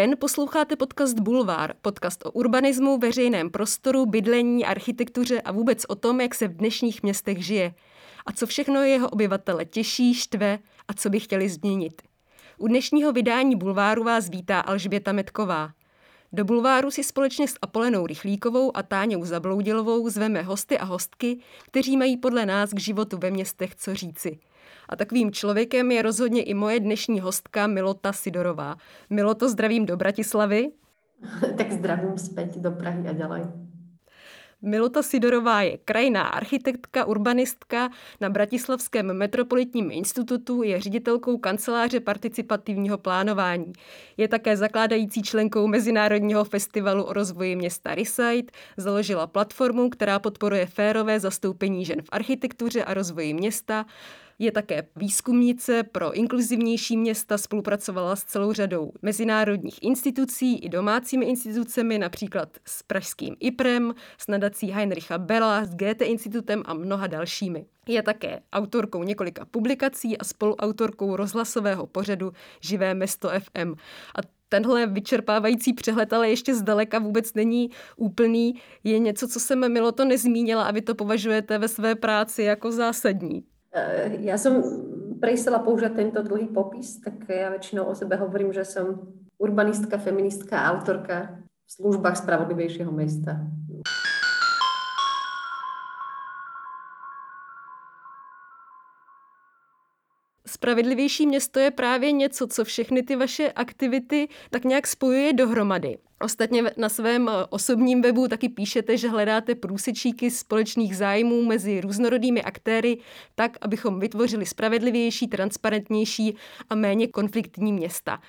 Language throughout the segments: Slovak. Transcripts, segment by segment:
Den, posloucháte podcast Bulvár, podcast o urbanismu, veřejném prostoru, bydlení, architektuře a vůbec o tom, jak se v dnešních městech žije. A co všechno jeho obyvatele těší, štve a co by chtěli změnit. U dnešního vydání Bulváru vás vítá Alžběta Metková. Do Bulváru si společně s Apolenou Rychlíkovou a Táňou Zabloudilovou zveme hosty a hostky, kteří mají podle nás k životu ve městech co říci – a takovým člověkem je rozhodně i moje dnešní hostka Milota Sidorová. Miloto, zdravím do Bratislavy. tak zdravím zpět do Prahy a ďalej. Milota Sidorová je krajná architektka, urbanistka na Bratislavském metropolitním institutu, je ředitelkou kanceláře participativního plánování. Je také zakládající členkou Mezinárodního festivalu o rozvoji města Resite, založila platformu, která podporuje férové zastoupení žen v architektuře a rozvoji města, je také výzkumnice pro inkluzivnější města, spolupracovala s celou řadou mezinárodních institucí i domácími institucemi, například s pražským IPREM, s nadací Heinricha Bella, s GT institutem a mnoha dalšími. Je také autorkou několika publikací a spoluautorkou rozhlasového pořadu Živé mesto FM. A tenhle vyčerpávající přehled ale ještě zdaleka vůbec není úplný. Je něco, co jsem Milo to nezmínila a vy to považujete ve své práci jako zásadní. Eh, ja som prestala používať tento dlhý popis, tak ja väčšinou o sebe hovorím, že som urbanistka, feministka, autorka v službách spravodlivejšieho mesta. Spravedlivější město je právě něco, co všechny ty vaše aktivity tak nějak spojuje dohromady. Ostatně na svém eh, osobním webu taky píšete, že hledáte průsečíky společných zájmů mezi různorodými aktéry tak, abychom vytvořili spravedlivější, transparentnější a méně konfliktní města.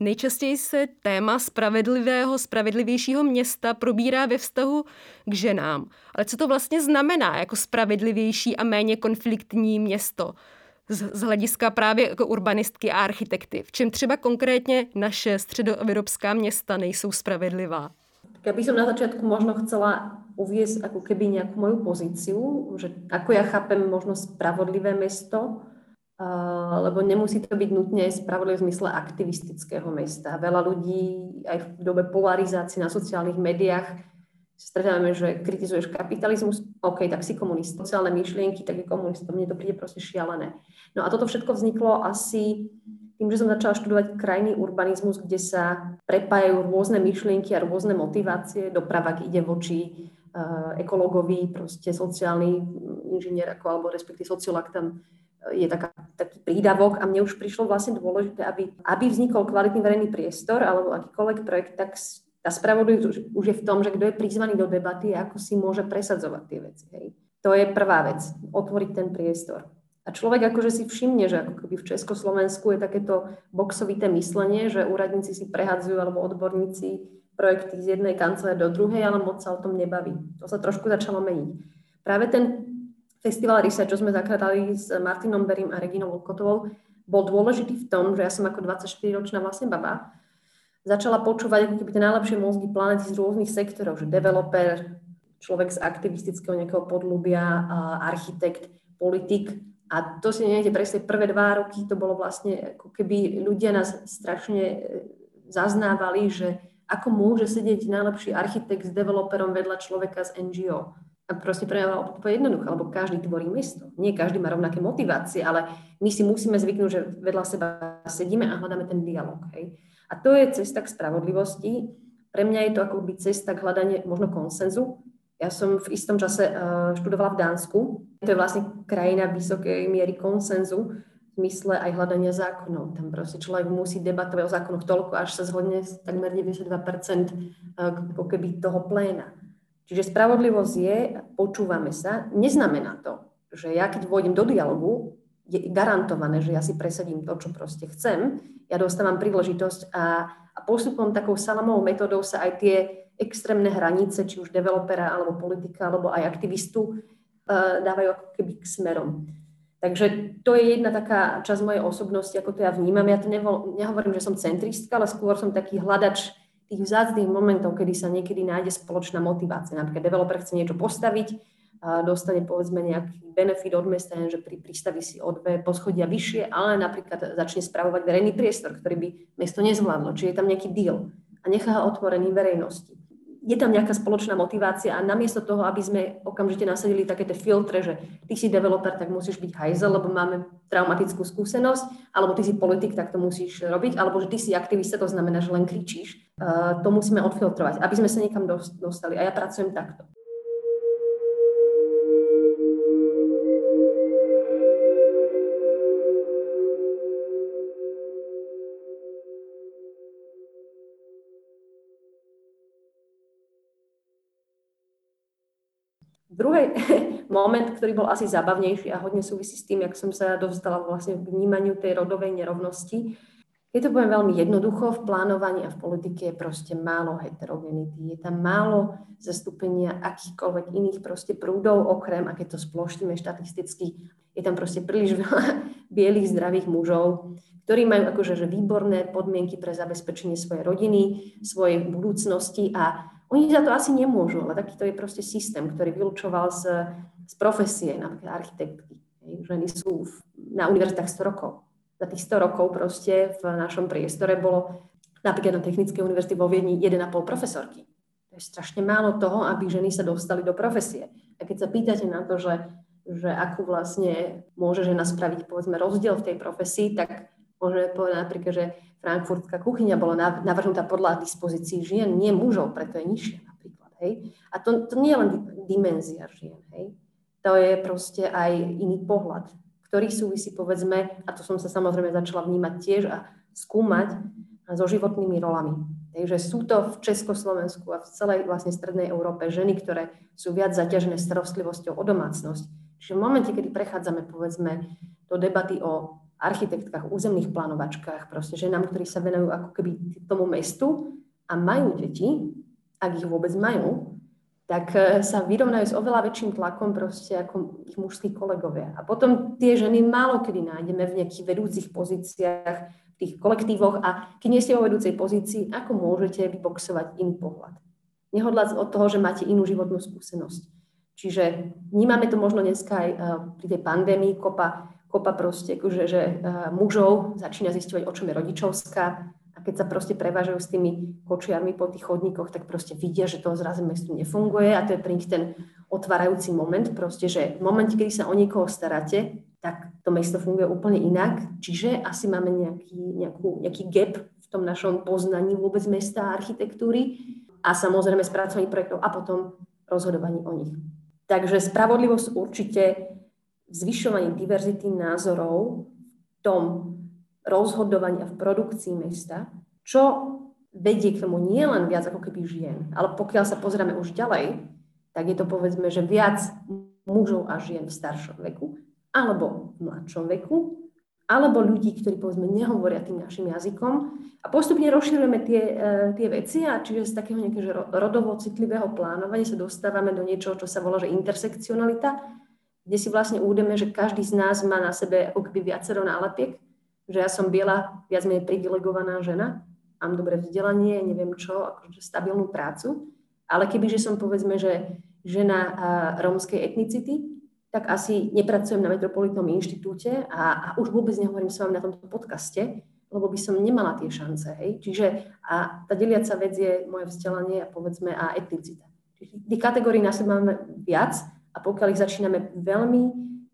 Nejčastěji se téma spravedlivého, spravedlivějšího města probírá ve vztahu k ženám. Ale co to vlastně znamená jako spravedlivější a méně konfliktní město? Z, hlediska právě jako urbanistky a architekty? V čem třeba konkrétně naše středoevropská města nejsou spravedlivá? Ja by som na začiatku možno chcela uviesť ako keby nejakú moju pozíciu, že ako ja chápem možno spravodlivé mesto, lebo nemusí to byť nutne spravodlivé v zmysle aktivistického mesta. Veľa ľudí aj v dobe polarizácie na sociálnych médiách stretávame, že kritizuješ kapitalizmus, OK, tak si komunist. Sociálne myšlienky, tak je komunist. Mne to príde proste šialené. No a toto všetko vzniklo asi tým, že som začala študovať krajný urbanizmus, kde sa prepájajú rôzne myšlienky a rôzne motivácie. Doprava ide voči uh, ekologovi, proste sociálny inžinier, ako, alebo respektíve sociológ tam eh, je taká, taký prídavok a mne už prišlo vlastne dôležité, aby, aby vznikol kvalitný verejný priestor alebo akýkoľvek projekt, tak tá spravodlivosť už je v tom, že kto je prizvaný do debaty a ako si môže presadzovať tie veci. Hej. To je prvá vec, otvoriť ten priestor. A človek akože si všimne, že ako keby v Československu je takéto boxovité myslenie, že úradníci si prehadzujú alebo odborníci projekty z jednej kancelárie do druhej, ale moc sa o tom nebaví. To sa trošku začalo meniť. Práve ten festival Research, čo sme zakladali s Martinom Berim a Reginou Volkotovou, bol dôležitý v tom, že ja som ako 24-ročná vlastne baba začala počúvať ako keby tie najlepšie mozgy planety z rôznych sektorov, že developer, človek z aktivistického nejakého podľubia, architekt, politik. A to si neviete presne, prvé dva roky to bolo vlastne, ako keby ľudia nás strašne e, zaznávali, že ako môže sedieť najlepší architekt s developerom vedľa človeka z NGO. A proste pre mňa to jednoduché, lebo každý tvorí mesto. Nie každý má rovnaké motivácie, ale my si musíme zvyknúť, že vedľa seba sedíme a hľadáme ten dialog. Hej. A to je cesta k spravodlivosti. Pre mňa je to ako by cesta k hľadanie možno konsenzu. Ja som v istom čase uh, študovala v Dánsku. To je vlastne krajina vysokej miery konsenzu mysle aj hľadania zákonov. Tam proste človek musí debatovať o zákonoch toľko, až sa zhodne takmer 92% uh, ako keby toho pléna. Čiže spravodlivosť je, počúvame sa, neznamená to, že ja keď vôjdem do dialogu, je garantované, že ja si presadím to, čo proste chcem, ja dostávam príležitosť a, a postupom takou salamovou metodou sa aj tie extrémne hranice, či už developera, alebo politika, alebo aj aktivistu, uh, dávajú ako keby k smerom. Takže to je jedna taká časť mojej osobnosti, ako to ja vnímam. Ja to nevo, nehovorím, že som centristka, ale skôr som taký hľadač tých vzácných momentov, kedy sa niekedy nájde spoločná motivácia. Napríklad developer chce niečo postaviť, dostane povedzme nejaký benefit od mesta, že pri prístavi si o dve poschodia vyššie, ale napríklad začne spravovať verejný priestor, ktorý by mesto nezvládlo. Čiže je tam nejaký deal a nechá ho otvorený verejnosti je tam nejaká spoločná motivácia a namiesto toho, aby sme okamžite nasadili také tie filtre, že ty si developer, tak musíš byť hajzel, lebo máme traumatickú skúsenosť, alebo ty si politik, tak to musíš robiť, alebo že ty si aktivista, to znamená, že len kričíš. Uh, to musíme odfiltrovať, aby sme sa niekam dostali. A ja pracujem takto. Druhý moment, ktorý bol asi zábavnejší a hodne súvisí s tým, jak som sa dostala vlastne k vnímaniu tej rodovej nerovnosti, je to poviem veľmi jednoducho, v plánovaní a v politike je proste málo heterogenity. Je tam málo zastúpenia akýchkoľvek iných proste prúdov, okrem, a keď to sploštíme štatisticky, je tam proste príliš veľa bielých, zdravých mužov, ktorí majú akože že výborné podmienky pre zabezpečenie svojej rodiny, svojej budúcnosti a oni za to asi nemôžu, ale takýto je proste systém, ktorý vylúčoval z, z profesie, napríklad architektky. Ženy sú v, na univerzitách 100 rokov. Za tých 100 rokov proste v našom priestore bolo napríklad na Technickej univerzite vo Viedni 1,5 profesorky. To je strašne málo toho, aby ženy sa dostali do profesie. A keď sa pýtate na to, že, že akú vlastne môže žena spraviť povedzme rozdiel v tej profesii, tak môžeme povedať napríklad, že frankfurtská kuchyňa bola navrhnutá podľa dispozícií žien, nie mužov, preto je nižšia napríklad. Hej? A to, to nie je len dimenzia žien. Hej? To je proste aj iný pohľad, ktorý súvisí, povedzme, a to som sa samozrejme začala vnímať tiež a skúmať so životnými rolami. Takže sú to v Československu a v celej vlastne strednej Európe ženy, ktoré sú viac zaťažené starostlivosťou o domácnosť. Čiže v momente, kedy prechádzame, povedzme, do debaty o architektkách, územných plánovačkách, proste ženám, ktorí sa venujú ako keby tomu mestu a majú deti, ak ich vôbec majú, tak e, sa vyrovnajú s oveľa väčším tlakom proste ako ich mužskí kolegovia. A potom tie ženy málo kedy nájdeme v nejakých vedúcich pozíciách, v tých kolektívoch a keď nie ste vo vedúcej pozícii, ako môžete vyboxovať iný pohľad. Nehodlať od toho, že máte inú životnú skúsenosť. Čiže vnímame to možno dneska aj e, pri tej pandémii, kopa kopa proste, akože, že uh, mužov začína zistovať, o čom je rodičovská. A keď sa proste prevážajú s tými kočiarmi po tých chodníkoch, tak proste vidia, že to zrazu mestu nefunguje. A to je pre nich ten otvárajúci moment, proste, že v momente, kedy sa o niekoho staráte, tak to mesto funguje úplne inak, čiže asi máme nejaký, nejakú, nejaký gap v tom našom poznaní vôbec mesta a architektúry a samozrejme spracovaní projektov a potom rozhodovaní o nich. Takže spravodlivosť určite zvyšovaní diverzity názorov v tom rozhodovaní a v produkcii mesta, čo vedie k tomu nie len viac ako keby žien, ale pokiaľ sa pozrieme už ďalej, tak je to povedzme, že viac mužov a žien v staršom veku, alebo v mladšom veku, alebo ľudí, ktorí povedzme nehovoria tým našim jazykom. A postupne rozširujeme tie, e, tie veci a čiže z takého nejakého rodovo citlivého plánovania sa dostávame do niečoho, čo sa volá, že intersekcionalita, kde si vlastne údeme, že každý z nás má na sebe ako keby viacero nálepiek, že ja som biela, viac menej privilegovaná žena, mám dobré vzdelanie, neviem čo, akože stabilnú prácu, ale keby, že som povedzme, že žena rómskej etnicity, tak asi nepracujem na Metropolitnom inštitúte a, a už vôbec nehovorím s vami na tomto podcaste, lebo by som nemala tie šance. Hej? Čiže a tá deliaca vec je moje vzdelanie a povedzme a etnicita. Čiže tých kategórií na seba máme viac, a pokiaľ ich začíname veľmi,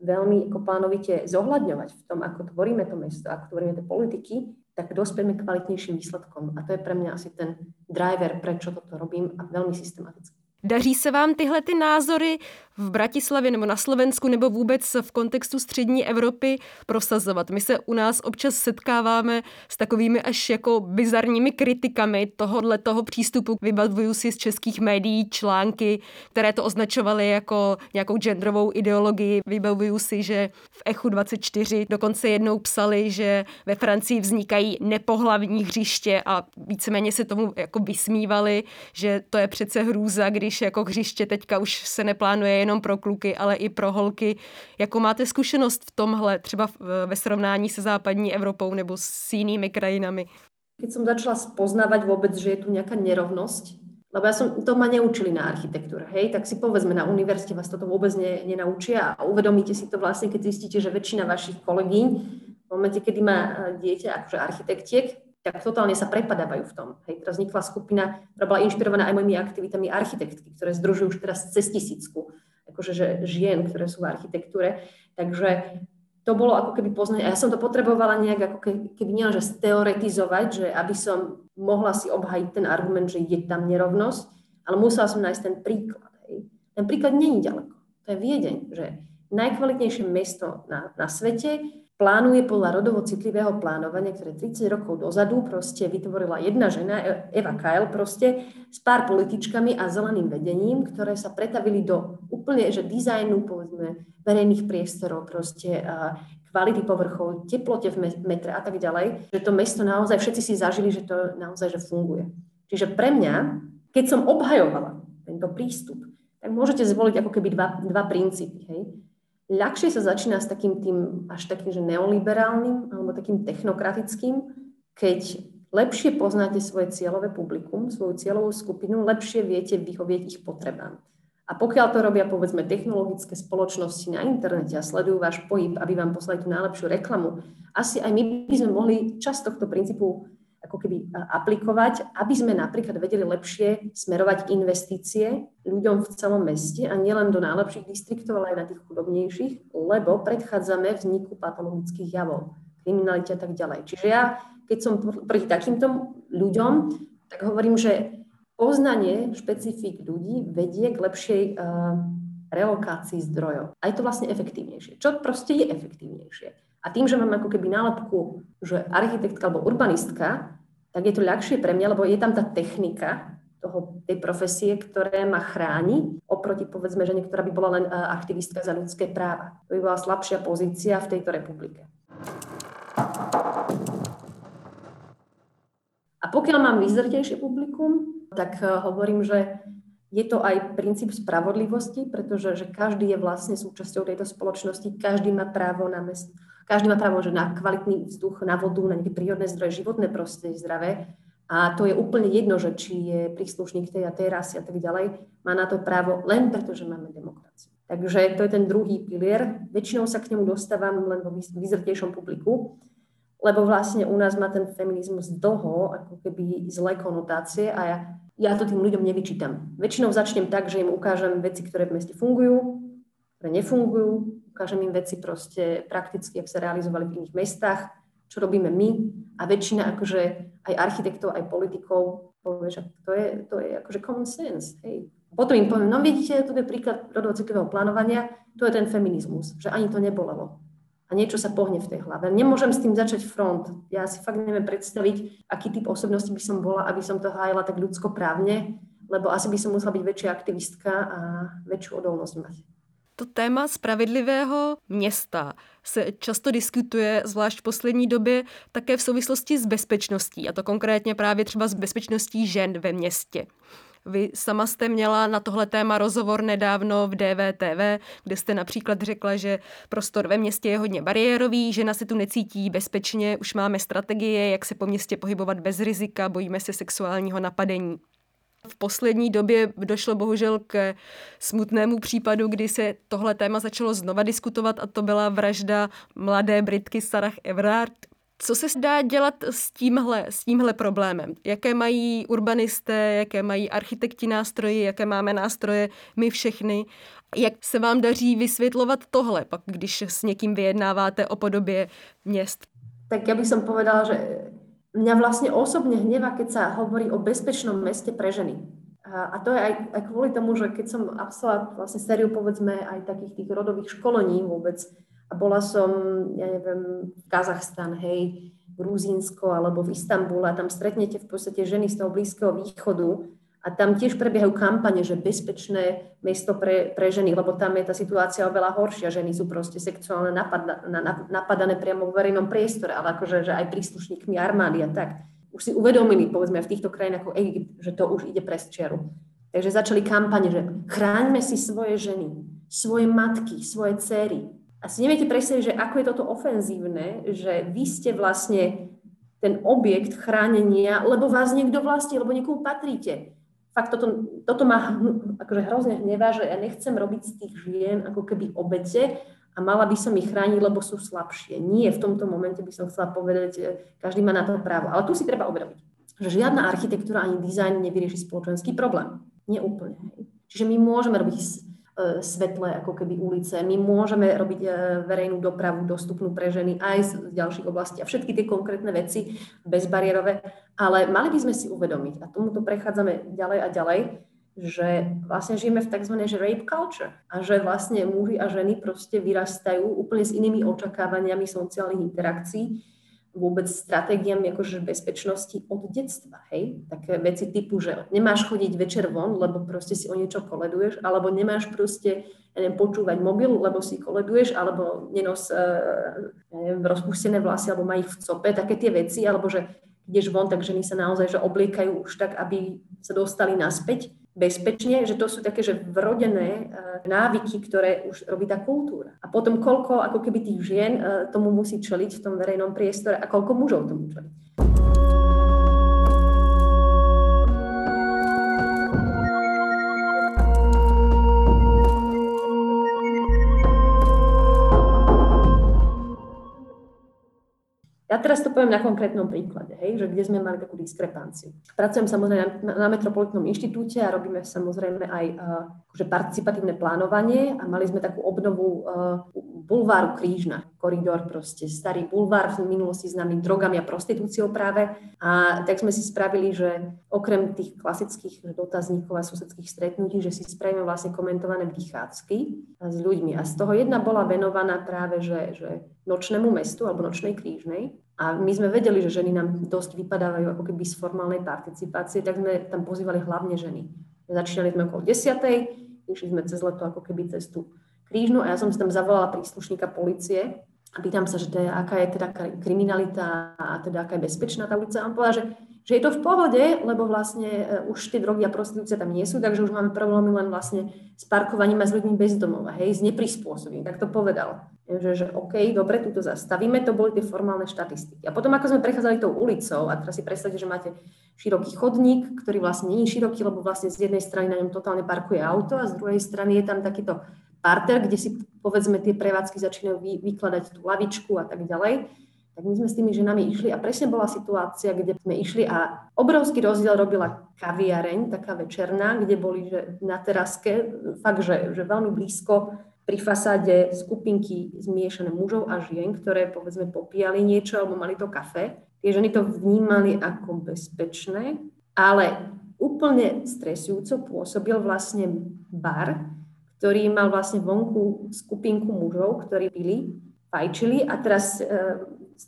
veľmi ako plánovite zohľadňovať v tom, ako tvoríme to mesto, ako tvoríme tie politiky, tak dospieme k kvalitnejším výsledkom. A to je pre mňa asi ten driver, prečo toto robím a veľmi systematicky. Daří se vám tyhle ty názory v Bratislavě nebo na Slovensku nebo vůbec v kontextu střední Evropy prosazovat? My se u nás občas setkáváme s takovými až jako bizarními kritikami tohohle toho přístupu. Vybavuju si z českých médií články, které to označovaly jako nějakou genderovou ideologii. Vybavuju si, že v Echu 24 dokonce jednou psali, že ve Francii vznikají nepohlavní hřiště a víceméně se tomu jako vysmívali, že to je přece hrůza, když jako hřiště teďka už se neplánuje jenom pro kluky, ale i pro holky. Jako máte zkušenost v tomhle, třeba ve srovnání se západní Evropou nebo s jinými krajinami? Keď som začala spoznávať vôbec, že je tu nejaká nerovnosť, Lebo ja som, to ma neučili na architektúre, hej, tak si povedzme, na univerzite vás toto vôbec ne, nenaučia a uvedomíte si to vlastne, keď zistíte, že väčšina vašich kolegyň v momente, kedy má e, dieťa akože architektiek, tak totálne sa prepadávajú v tom. Hej, teraz vznikla skupina, ktorá bola inšpirovaná aj mojimi aktivitami architektky, ktoré združujú už teraz cez tisícku akože, že žien, ktoré sú v architektúre. Takže to bolo ako keby poznať. A ja som to potrebovala nejak ako keby, keby nielen, že steoretizovať, že aby som mohla si obhajiť ten argument, že je tam nerovnosť, ale musela som nájsť ten príklad. Ten príklad není ďaleko. To je Viedeň, že najkvalitnejšie mesto na, na svete plánuje podľa rodovo citlivého plánovania, ktoré 30 rokov dozadu proste vytvorila jedna žena, Eva Kyle proste, s pár političkami a zeleným vedením, ktoré sa pretavili do úplne, že dizajnu, povedzme, verejných priestorov, proste kvality povrchov, teplote v metre a tak ďalej, že to mesto naozaj, všetci si zažili, že to naozaj že funguje. Čiže pre mňa, keď som obhajovala tento prístup, tak môžete zvoliť ako keby dva, dva princípy. Hej? Ľahšie sa začína s takým tým až takým, že neoliberálnym alebo takým technokratickým, keď lepšie poznáte svoje cieľové publikum, svoju cieľovú skupinu, lepšie viete vyhovieť ich potrebám. A pokiaľ to robia, povedzme, technologické spoločnosti na internete a sledujú váš pohyb, aby vám poslali tú najlepšiu reklamu, asi aj my by sme mohli časť tohto princípu ako keby aplikovať, aby sme napríklad vedeli lepšie smerovať investície ľuďom v celom meste a nielen do najlepších distriktov, ale aj na tých chudobnejších, lebo predchádzame vzniku patologických javov, kriminalite a tak ďalej. Čiže ja, keď som proti takýmto ľuďom, tak hovorím, že poznanie špecifik ľudí vedie k lepšej uh, relokácii zdrojov. A je to vlastne efektívnejšie. Čo proste je efektívnejšie? A tým, že mám ako keby nálepku, že architektka alebo urbanistka, tak je to ľahšie pre mňa, lebo je tam tá technika toho, tej profesie, ktoré ma chráni, oproti povedzme žene, ktorá by bola len e, aktivistka za ľudské práva. To by bola slabšia pozícia v tejto republike. A pokiaľ mám vyzretejšie publikum, tak e, hovorím, že je to aj princíp spravodlivosti, pretože že každý je vlastne súčasťou tejto spoločnosti, každý má právo na mesto, každý má právo že na kvalitný vzduch, na vodu, na nejaké prírodné zdroje, životné prostredie zdravé. A to je úplne jedno, že či je príslušník tej a tej rasy a tak ďalej, má na to právo len preto, že máme demokraciu. Takže to je ten druhý pilier. Väčšinou sa k nemu dostávam len vo vyzrtejšom publiku, lebo vlastne u nás má ten feminizmus dlho ako keby zlé konotácie a ja, ja to tým ľuďom nevyčítam. Väčšinou začnem tak, že im ukážem veci, ktoré v meste fungujú, ktoré nefungujú, ukážem im veci proste prakticky, ak sa realizovali v iných mestách, čo robíme my a väčšina akože aj architektov, aj politikov povie, že to je, to je akože common sense. Hej. Potom im poviem, no vidíte, to je príklad rodovocitového plánovania, to je ten feminizmus, že ani to nebolelo. A niečo sa pohne v tej hlave. Nemôžem s tým začať front. Ja si fakt neviem predstaviť, aký typ osobnosti by som bola, aby som to hájila tak ľudskoprávne, lebo asi by som musela byť väčšia aktivistka a väčšiu odolnosť mať. To téma spravedlivého města se často diskutuje, zvlášť v poslední době, také v souvislosti s bezpečností, a to konkrétně právě třeba s bezpečností žen ve městě. Vy sama jste měla na tohle téma rozhovor nedávno v DVTV, kde jste například řekla, že prostor ve městě je hodně bariérový, žena se tu necítí bezpečně, už máme strategie, jak se po městě pohybovat bez rizika, bojíme se sexuálního napadení. V poslední době došlo bohužel k smutnému případu, kdy se tohle téma začalo znova diskutovat a to byla vražda mladé Britky Sarah Everard. Co se dá dělat s tímhle, s tímhle problémem? Jaké mají urbanisté, jaké mají architekti nástroje, jaké máme nástroje my všechny? Jak se vám daří vysvětlovat tohle, pak když s někým vyjednáváte o podobě měst? Tak ja by som povedala, že mňa vlastne osobne hneva, keď sa hovorí o bezpečnom meste pre ženy. A, to je aj, aj kvôli tomu, že keď som absolvovala vlastne sériu, povedzme, aj takých tých rodových školení vôbec, a bola som, ja neviem, v Kazachstan, hej, Gruzínsko alebo v Istambule a tam stretnete v podstate ženy z toho Blízkeho východu, a tam tiež prebiehajú kampane, že bezpečné mesto pre, pre ženy, lebo tam je tá situácia oveľa horšia. Ženy sú proste sexuálne napada, napadané priamo v verejnom priestore, ale akože že aj príslušníkmi armády a tak. Už si uvedomili, povedzme, v týchto krajinách ako Egypt, že to už ide prez čiaru. Takže začali kampane, že chráňme si svoje ženy, svoje matky, svoje céry. A si neviete predstaviť, že ako je toto ofenzívne, že vy ste vlastne ten objekt chránenia, lebo vás niekto vlastní, lebo niekomu patríte fakt toto, toto ma akože hrozne hnevá, že ja nechcem robiť z tých žien ako keby obete a mala by som ich chrániť, lebo sú slabšie. Nie, v tomto momente by som chcela povedať, každý má na to právo. Ale tu si treba uvedomiť, že žiadna architektúra ani dizajn nevyrieši spoločenský problém. Nie úplne. Čiže my môžeme robiť svetlé ako keby ulice, my môžeme robiť e, verejnú dopravu dostupnú pre ženy aj z ďalších oblastí a všetky tie konkrétne veci bezbariérové, ale mali by sme si uvedomiť, a tomuto prechádzame ďalej a ďalej, že vlastne žijeme v tzv. Že rape culture a že vlastne muži a ženy proste vyrastajú úplne s inými očakávaniami sociálnych interakcií, vôbec stratégiami akože bezpečnosti od detstva, hej? Také veci typu, že nemáš chodiť večer von, lebo proste si o niečo koleduješ, alebo nemáš proste neviem, počúvať mobil, lebo si koleduješ, alebo nenos uh, ja neviem, rozpustené vlasy, alebo má ich v cope, také tie veci, alebo že ideš von, tak ženy sa naozaj že obliekajú už tak, aby sa dostali naspäť bezpečne, že to sú také, že vrodené e, návyky, ktoré už robí tá kultúra. A potom koľko ako keby tých žien e, tomu musí čeliť v tom verejnom priestore a koľko mužov tomu čeliť. Teraz to poviem na konkrétnom príklade, hej, že kde sme mali takú diskrepanciu. Pracujem samozrejme na, na Metropolitnom inštitúte a robíme samozrejme aj uh, akože participatívne plánovanie a mali sme takú obnovu uh, bulváru Krížna, koridor proste, starý bulvár v minulosti známy drogami a prostitúciou práve. A tak sme si spravili, že okrem tých klasických dotazníkov a susedských stretnutí, že si spravíme vlastne komentované vychádzky s ľuďmi. A z toho jedna bola venovaná práve, že, že nočnému mestu alebo nočnej krížnej. A my sme vedeli, že ženy nám dosť vypadávajú ako keby z formálnej participácie, tak sme tam pozývali hlavne ženy. Začínali sme okolo 10. išli sme cez leto ako keby cestu krížnu a ja som si tam zavolala príslušníka policie a pýtam sa, že teda, aká je teda kriminalita a teda aká je bezpečná tá ulica. A on povedal, že, že je to v pohode, lebo vlastne uh, už tie drogy a prostitúcia tam nie sú, takže už máme problémy len vlastne s parkovaním a s ľuďmi bez domova, hej, s neprispôsobením. Tak to povedal. Že, že OK, dobre, tu to zastavíme, to boli tie formálne štatistiky. A potom, ako sme prechádzali tou ulicou, a teraz si predstavte, že máte široký chodník, ktorý vlastne nie je široký, lebo vlastne z jednej strany na ňom totálne parkuje auto a z druhej strany je tam takýto parter, kde si povedzme tie prevádzky začínajú vy, vykladať tú lavičku a tak ďalej. Tak my sme s tými ženami išli a presne bola situácia, kde sme išli a obrovský rozdiel robila kaviareň, taká večerná, kde boli že na teraske, fakt, že, že veľmi blízko pri fasáde skupinky zmiešané mužov a žien, ktoré povedzme popíjali niečo alebo mali to kafe. Tie ženy to vnímali ako bezpečné, ale úplne stresujúco pôsobil vlastne bar, ktorý mal vlastne vonku skupinku mužov, ktorí pili, fajčili a teraz e,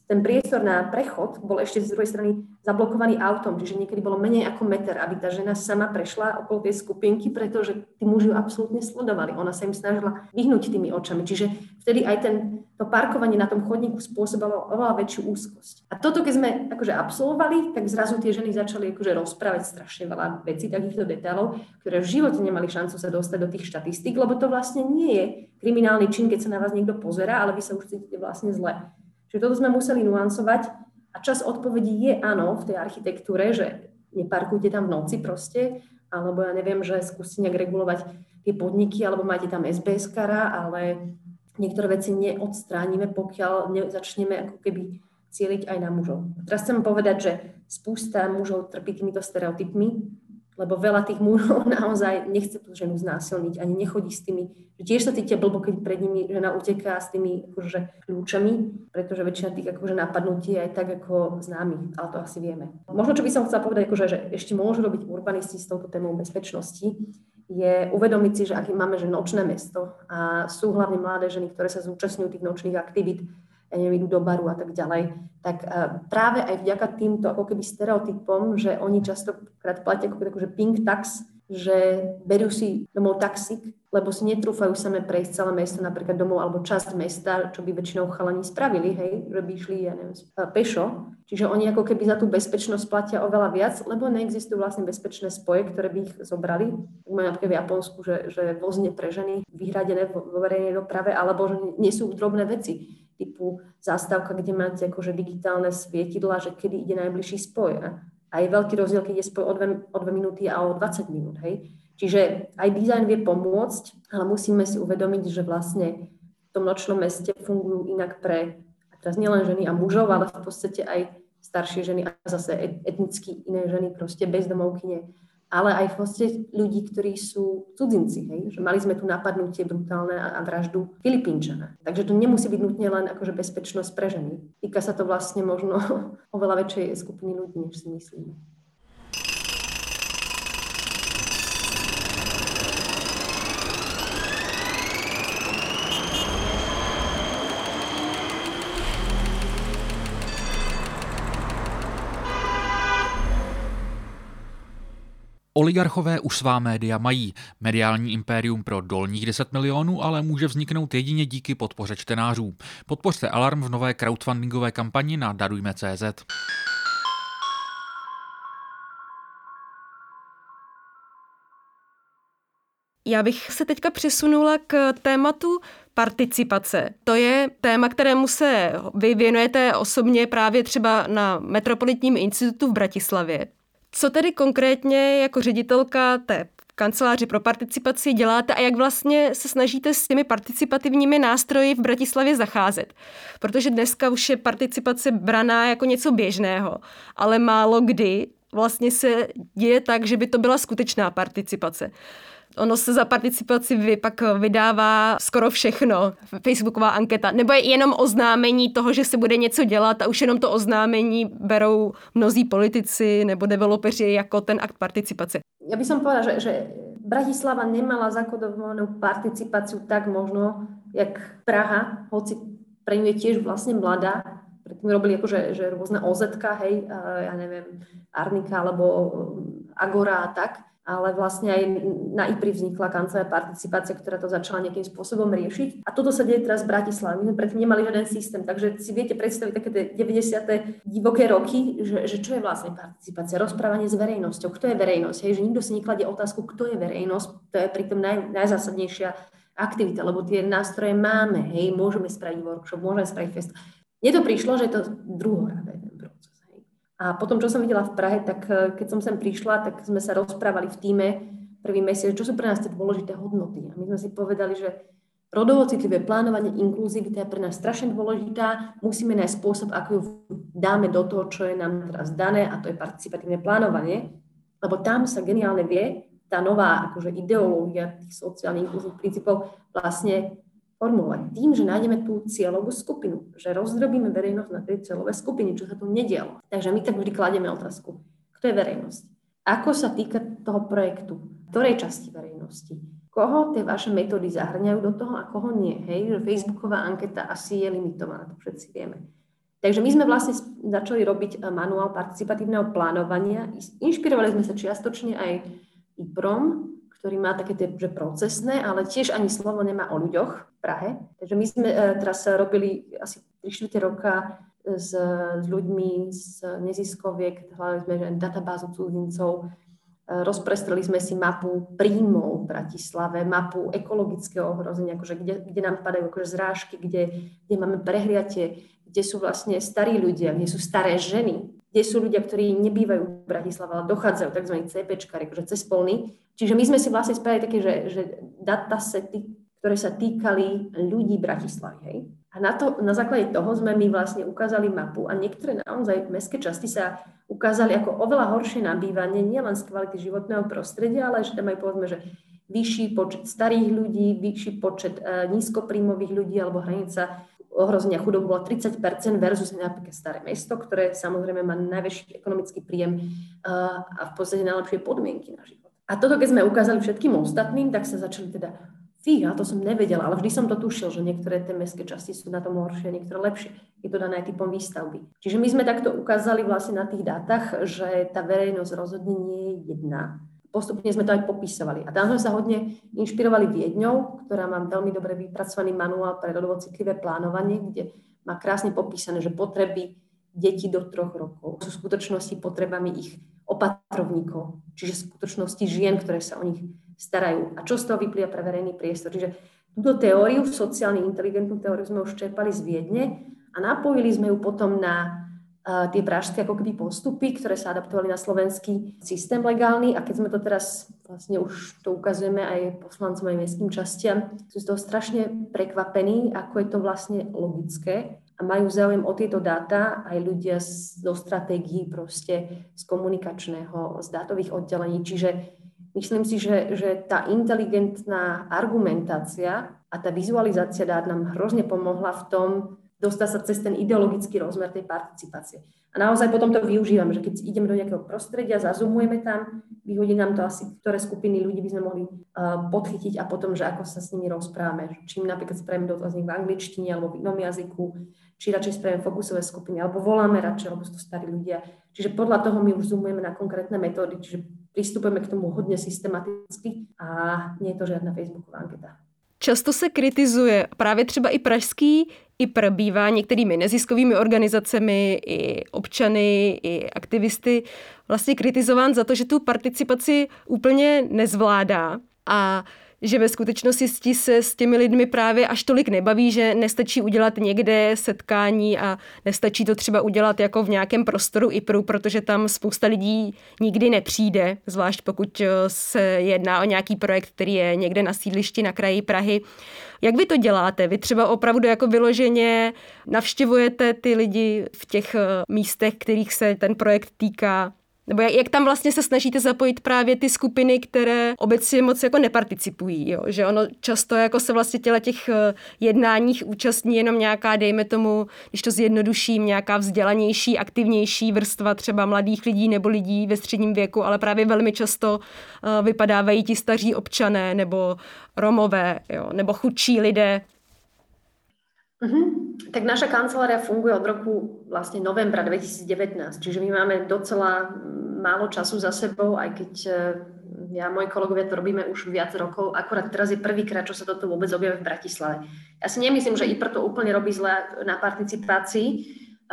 ten priestor na prechod bol ešte z druhej strany zablokovaný autom, čiže niekedy bolo menej ako meter, aby tá žena sama prešla okolo tej skupinky, pretože tí muži ju absolútne sledovali. Ona sa im snažila vyhnúť tými očami. Čiže vtedy aj ten, to parkovanie na tom chodníku spôsobovalo oveľa väčšiu úzkosť. A toto, keď sme akože absolvovali, tak zrazu tie ženy začali akože rozprávať strašne veľa vecí, takýchto detailov, ktoré v živote nemali šancu sa dostať do tých štatistík, lebo to vlastne nie je kriminálny čin, keď sa na vás niekto pozera, ale vy sa už cítite vlastne zle. Čiže toto sme museli nuancovať a čas odpovedí je áno v tej architektúre, že neparkujte tam v noci proste, alebo ja neviem, že skúste nejak regulovať tie podniky, alebo máte tam SBS kara, ale niektoré veci neodstránime, pokiaľ začneme ako keby cieliť aj na mužov. Teraz chcem povedať, že spústa mužov trpí týmito stereotypmi, lebo veľa tých mužov naozaj nechce tú ženu znásilniť, ani nechodí s tými, že tiež sa cítia blbo, keď pred nimi žena uteká s tými akože, kľúčami, pretože väčšina tých akože, napadnutí je aj tak ako známy, ale to asi vieme. Možno, čo by som chcela povedať, akože, že ešte môžu robiť urbanisti s touto témou bezpečnosti, je uvedomiť si, že aký máme že nočné mesto a sú hlavne mladé ženy, ktoré sa zúčastňujú tých nočných aktivít, ja neviem, do baru a tak ďalej, tak práve aj vďaka týmto ako keby stereotypom, že oni častokrát platia ako takú, že pink tax, že berú si domov taxík, lebo si netrúfajú same prejsť celé mesto, napríklad domov alebo časť mesta, čo by väčšinou chalani spravili, hej, že by išli, ja neviem, pešo. Čiže oni ako keby za tú bezpečnosť platia oveľa viac, lebo neexistujú vlastne bezpečné spoje, ktoré by ich zobrali. Majú napríklad v Japonsku, že, že vozne pre ženy vyhradené vo verejnej doprave, alebo že nie sú drobné veci typu zástavka, kde máte akože digitálne svietidla, že kedy ide najbližší spoj. A je veľký rozdiel, keď je spoj o dve, o dve minúty a o 20 minút. Hej? Čiže aj dizajn vie pomôcť, ale musíme si uvedomiť, že vlastne v tom nočnom meste fungujú inak pre, teraz nielen ženy a mužov, ale v podstate aj staršie ženy a zase etnicky iné ženy, proste bezdomovkyne, ale aj v podstate ľudí, ktorí sú cudzinci. Hej? Že mali sme tu napadnutie brutálne a vraždu Filipínčana. Takže to nemusí byť nutne len akože bezpečnosť pre ženy. Týka sa to vlastne možno oveľa väčšej skupiny ľudí, než si myslíme. Oligarchové už svá média mají. Mediální impérium pro dolních 10 milionů ale může vzniknout jedině díky podpoře čtenářů. Podpořte Alarm v nové crowdfundingové kampani na Darujme.cz. Já bych se teďka přesunula k tématu participace. To je téma, kterému se vy věnujete osobně právě třeba na Metropolitním institutu v Bratislavě. Co tedy konkrétně jako ředitelka té kanceláři pro participaci děláte a jak vlastně se snažíte s těmi participativními nástroji v Bratislavě zacházet. Protože dneska už je participace braná jako něco běžného, ale málo kdy vlastně se děje tak, že by to byla skutečná participace. Ono se za participaci pak vydává skoro všechno, facebooková anketa, nebo je jenom oznámení toho, že se bude něco dělat a už jenom to oznámení berou mnozí politici nebo developeři jako ten akt participace. Ja by som povedala, že, že Bratislava nemala zakodovanú participáciu tak možno, jak Praha, hoci pre ňu je tiež vlastne mladá, predtým robili akože že rôzne OZ, hej, ja neviem, Arnika alebo Agora a tak, ale vlastne aj na IPRI vznikla kancelária participácia, ktorá to začala nejakým spôsobom riešiť. A toto sa deje teraz v Bratislave. My sme predtým nemali žiaden systém, takže si viete predstaviť také 90. divoké roky, že, že čo je vlastne participácia, rozprávanie s verejnosťou, kto je verejnosť, hej, že nikto si nekladie otázku, kto je verejnosť, to je pritom naj, najzásadnejšia aktivita, lebo tie nástroje máme, hej, môžeme spraviť workshop, môžeme spraviť fest. Mne to prišlo, že je to druhoradé. A potom, čo som videla v Prahe, tak e, keď som sem prišla, tak sme sa rozprávali v týme prvý mesiac, čo sú pre nás tie dôležité hodnoty. A my sme si povedali, že rodovo citlivé plánovanie, inkluzivita je pre nás strašne dôležitá. Musíme nájsť spôsob, ako ju dáme do toho, čo je nám teraz dané, a to je participatívne plánovanie. Lebo tam sa geniálne vie, tá nová akože ideológia tých sociálnych inkluzívnych princípov vlastne formulovať tým, že nájdeme tú cieľovú skupinu, že rozdrobíme verejnosť na tie cieľové skupiny, čo sa tu nedialo. Takže my tak vždy kladieme otázku, kto je verejnosť? Ako sa týka toho projektu? Ktorej časti verejnosti? Koho tie vaše metódy zahrňajú do toho a koho nie? Hej, že Facebooková anketa asi je limitovaná, to všetci vieme. Takže my sme vlastne začali robiť eh, manuál participatívneho plánovania. Inšpirovali sme sa čiastočne aj IPROM, ktorý má také tie že procesné, ale tiež ani slovo nemá o ľuďoch v Prahe. Takže my sme e, teraz robili asi 3 roka s, s ľuďmi z neziskoviek, hľadali sme že databázu cudzincov, e, rozprestreli sme si mapu príjmov v Bratislave, mapu ekologického ohrozenia, akože kde, kde nám padajú akože zrážky, kde, kde máme prehliatie, kde sú vlastne starí ľudia, kde sú staré ženy, kde sú ľudia, ktorí nebývajú v Bratislave, ale dochádzajú tzv. CPčkári, akože cez polný. Čiže my sme si vlastne spravili také, že, že datasety, ktoré sa týkali ľudí Bratislavy. Hej? A na, to, na základe toho sme my vlastne ukázali mapu a niektoré naozaj mestské časti sa ukázali ako oveľa horšie nabývanie, nielen z kvality životného prostredia, ale že tam aj povedzme, že vyšší počet starých ľudí, vyšší počet e, nízkopríjmových ľudí alebo hranica ohrozenia chudoby bolo 30% versus napríklad staré mesto, ktoré samozrejme má najväčší ekonomický príjem a v podstate najlepšie podmienky na život. A toto, keď sme ukázali všetkým ostatným, tak sa začali teda, fíha, to som nevedela, ale vždy som to tušil, že niektoré tie mestské časti sú na tom horšie, niektoré lepšie. Je to dané typom výstavby. Čiže my sme takto ukázali vlastne na tých dátach, že tá verejnosť rozhodne nie je jedna, postupne sme to aj popisovali. A tam sme sa hodne inšpirovali Viedňou, ktorá má veľmi dobre vypracovaný manuál pre rodovo citlivé plánovanie, kde má krásne popísané, že potreby detí do troch rokov sú v skutočnosti potrebami ich opatrovníkov, čiže v skutočnosti žien, ktoré sa o nich starajú. A čo z toho vyplýva pre verejný priestor? Čiže túto teóriu, sociálne inteligentnú teóriu sme už čerpali z Viedne a napojili sme ju potom na tie pražské ako keby postupy, ktoré sa adaptovali na slovenský systém legálny a keď sme to teraz vlastne už to ukazujeme aj poslancom aj mestským častiam, sú z toho strašne prekvapení, ako je to vlastne logické a majú záujem o tieto dáta aj ľudia z, do stratégií proste z komunikačného, z dátových oddelení. Čiže myslím si, že, že tá inteligentná argumentácia a tá vizualizácia dát nám hrozne pomohla v tom, dostať sa cez ten ideologický rozmer tej participácie. A naozaj potom to využívame, že keď ideme do nejakého prostredia, zazumujeme tam, vyhodí nám to asi, ktoré skupiny ľudí by sme mohli uh, podchytiť a potom, že ako sa s nimi rozprávame. Čím napríklad spravíme dotazník v angličtine alebo v inom jazyku, či radšej spravíme fokusové skupiny, alebo voláme radšej, lebo sú to starí ľudia. Čiže podľa toho my už zoomujeme na konkrétne metódy, čiže pristupujeme k tomu hodne systematicky a nie je to žiadna Facebooková anketa. Často se kritizuje právě třeba i pražský IPR bývá některými neziskovými organizacemi, i občany, i aktivisty vlastně kritizován za to, že tu participaci úplně nezvládá. A že ve skutečnosti se s těmi lidmi právě až tolik nebaví, že nestačí udělat někde setkání a nestačí to třeba udělat jako v nějakém prostoru IPRu, protože tam spousta lidí nikdy nepřijde, zvlášť pokud eh, se jedná o nějaký projekt, který je někde na sídlišti na kraji Prahy. Jak vy to děláte? Vy třeba opravdu jako vyloženě navštěvujete ty lidi v těch eh, místech, kterých se ten projekt týká? Nebo jak, jak tam vlastně se snažíte zapojit právě ty skupiny, které obecně moc jako neparticipují, jo? že ono často jako se vlastně těle těch eh, jednáních účastní jenom nějaká, dejme tomu, když to zjednoduším, nějaká vzdělanější, aktivnější vrstva třeba mladých lidí nebo lidí ve středním věku, ale právě velmi často uh, vypadávají ti staří občané nebo Romové, jo? nebo chudší lidé, Uh-huh. Tak naša kancelária funguje od roku vlastne novembra 2019, čiže my máme docela málo času za sebou, aj keď e, ja a moji kolegovia to robíme už viac rokov. Akorát teraz je prvýkrát, čo sa toto vôbec objavuje v Bratislave. Ja si nemyslím, že IPR to úplne robí zle na participácii,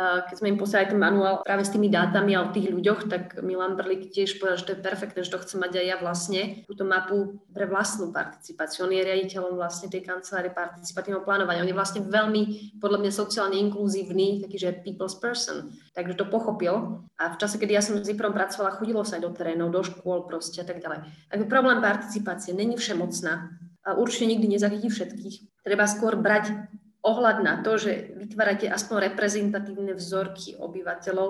keď sme im poslali ten manuál práve s tými dátami a o tých ľuďoch, tak Milan Brlik tiež povedal, že to je perfektné, že to chcem mať aj ja vlastne, túto mapu pre vlastnú participáciu. On je riaditeľom vlastne tej kancelárie participatívneho plánovania. On je vlastne veľmi, podľa mňa, sociálne inkluzívny, taký, že people's person. Takže to pochopil. A v čase, kedy ja som s Ziprom pracovala, chodilo sa aj do terénov, do škôl proste a tak ďalej. Takže problém participácie není všemocná. A určite nikdy nezachytí všetkých. Treba skôr brať ohľad na to, že vytvárate aspoň reprezentatívne vzorky obyvateľov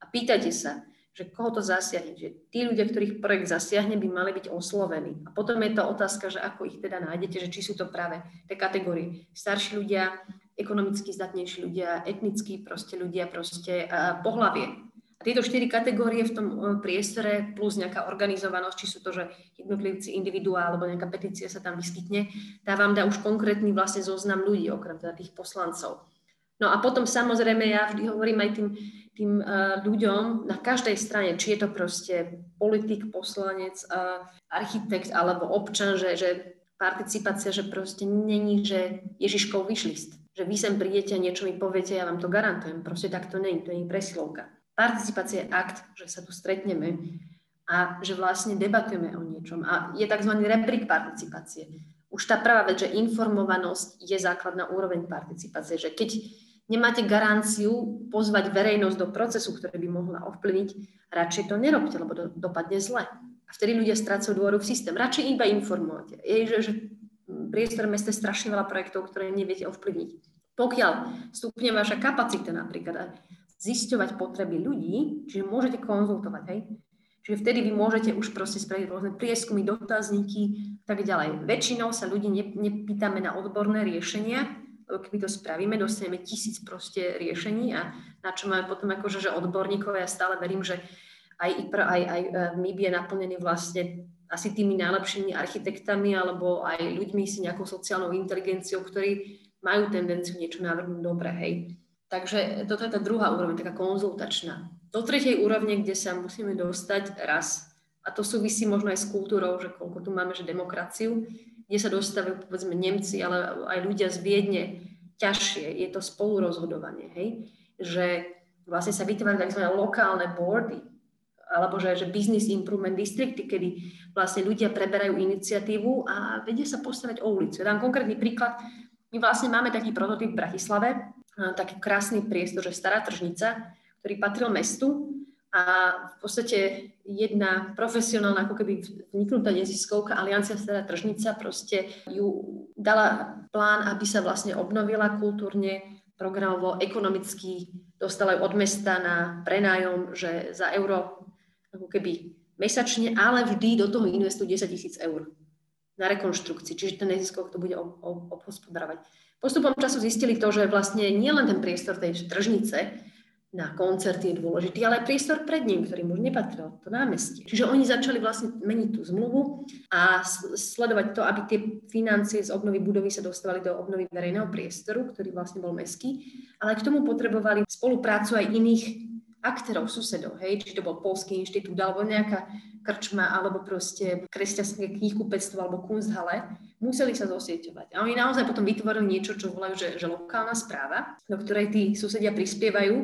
a pýtate sa, že koho to zasiahne, že tí ľudia, ktorých projekt zasiahne, by mali byť oslovení. A potom je to otázka, že ako ich teda nájdete, že či sú to práve tie kategórie starší ľudia, ekonomicky zdatnejší ľudia, etnickí proste ľudia, proste pohlavie. A tieto štyri kategórie v tom e, priestore plus nejaká organizovanosť, či sú to, že jednotlivci, individuál alebo nejaká petícia sa tam vyskytne, tá vám dá už konkrétny vlastne zoznam ľudí, okrem teda tých poslancov. No a potom samozrejme ja vždy hovorím aj tým, tým uh, ľuďom na každej strane, či je to proste politik, poslanec, uh, architekt alebo občan, že, že participácia, že proste není, že Ježiškov vyšlist. Že vy sem prídete a niečo mi poviete, ja vám to garantujem. Proste tak to není, to je presilovka. Participácia je akt, že sa tu stretneme a že vlastne debatujeme o niečom. A je tzv. rebrík participácie. Už tá prvá vec, že informovanosť je základná úroveň participácie, že keď nemáte garanciu pozvať verejnosť do procesu, ktorý by mohla ovplyvniť, radšej to nerobte, lebo to dopadne zle. A vtedy ľudia strácajú dôveru v systém. Radšej iba informovať. Je, že, že priestor mesta je strašne veľa projektov, ktoré neviete ovplyvniť. Pokiaľ stupne vaša kapacita napríklad zisťovať potreby ľudí, čiže môžete konzultovať, hej? Čiže vtedy vy môžete už proste spraviť rôzne prieskumy, dotazníky tak ďalej. Väčšinou sa ľudí nepýtame na odborné riešenia, lebo keby to spravíme, dostaneme tisíc proste riešení a na čo máme potom akože, že odborníkov, ja stále verím, že aj IPR, aj, aj e, MIB je naplnený vlastne asi tými najlepšími architektami alebo aj ľuďmi s nejakou sociálnou inteligenciou, ktorí majú tendenciu niečo navrhnúť dobre, hej. Takže toto je tá druhá úroveň, taká konzultačná. Do tretej úrovne, kde sa musíme dostať raz, a to súvisí možno aj s kultúrou, že koľko tu máme, že demokraciu, kde sa dostávajú povedzme Nemci, ale aj ľudia z Viedne ťažšie. Je to spolurozhodovanie, hej? Že vlastne sa vytvárajú tzv. lokálne boardy, alebo že, že business improvement districty, kedy vlastne ľudia preberajú iniciatívu a vedia sa postaviť o ulicu. Ja dám konkrétny príklad. My vlastne máme taký prototyp v Bratislave, taký krásny priestor, že stará tržnica, ktorý patril mestu a v podstate jedna profesionálna, ako keby vniknutá neziskovka, Aliancia Stará tržnica, proste ju dala plán, aby sa vlastne obnovila kultúrne, programovo, ekonomicky, dostala ju od mesta na prenájom, že za euro ako keby mesačne, ale vždy do toho investujú 10 tisíc eur na rekonštrukcii, čiže ten neziskovok to bude obhospodarovať. Postupom času zistili to, že vlastne nielen ten priestor tej tržnice, na koncerty je dôležitý, ale aj priestor pred ním, ktorý mu nepatril, to námestie. Čiže oni začali vlastne meniť tú zmluvu a sledovať to, aby tie financie z obnovy budovy sa dostávali do obnovy verejného priestoru, ktorý vlastne bol meský, ale k tomu potrebovali spoluprácu aj iných aktérov, susedov, hej, či to bol Polský inštitút, alebo nejaká krčma, alebo proste kresťanské knihkupectvo, alebo kunsthale, museli sa zosieťovať. A oni naozaj potom vytvorili niečo, čo volajú, že, že lokálna správa, do ktorej tí susedia prispievajú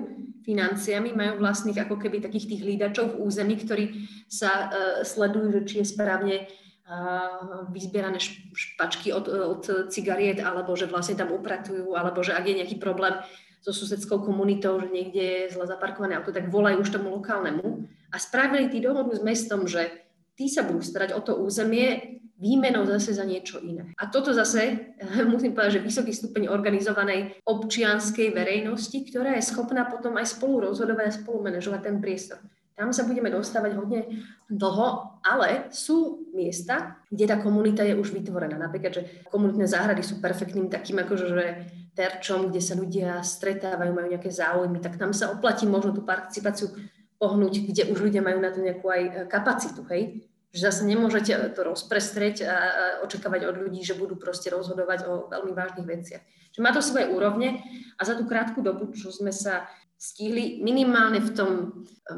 financiami, majú vlastných ako keby takých tých lídačov v území, ktorí sa uh, sledujú, že či je správne uh, vyzbierané špačky od, od cigariet, alebo že vlastne tam upratujú, alebo že ak je nejaký problém, so susedskou komunitou, že niekde je zle zaparkované auto, tak volajú už tomu lokálnemu a spravili tí dohodu s mestom, že tí sa budú starať o to územie výmenou zase za niečo iné. A toto zase, musím povedať, že vysoký stupeň organizovanej občianskej verejnosti, ktorá je schopná potom aj spolu rozhodovať a spolu manažovať ten priestor. Tam sa budeme dostávať hodne dlho, ale sú miesta, kde tá komunita je už vytvorená. Napríklad, že komunitné záhrady sú perfektným takým akože, že terčom, kde sa ľudia stretávajú, majú nejaké záujmy, tak tam sa oplatí možno tú participáciu pohnúť, kde už ľudia majú na to nejakú aj e, kapacitu, hej? Že zase nemôžete to rozprestrieť a očakávať od ľudí, že budú proste rozhodovať o veľmi vážnych veciach. Že má to svoje úrovne a za tú krátku dobu, čo sme sa stihli minimálne v tom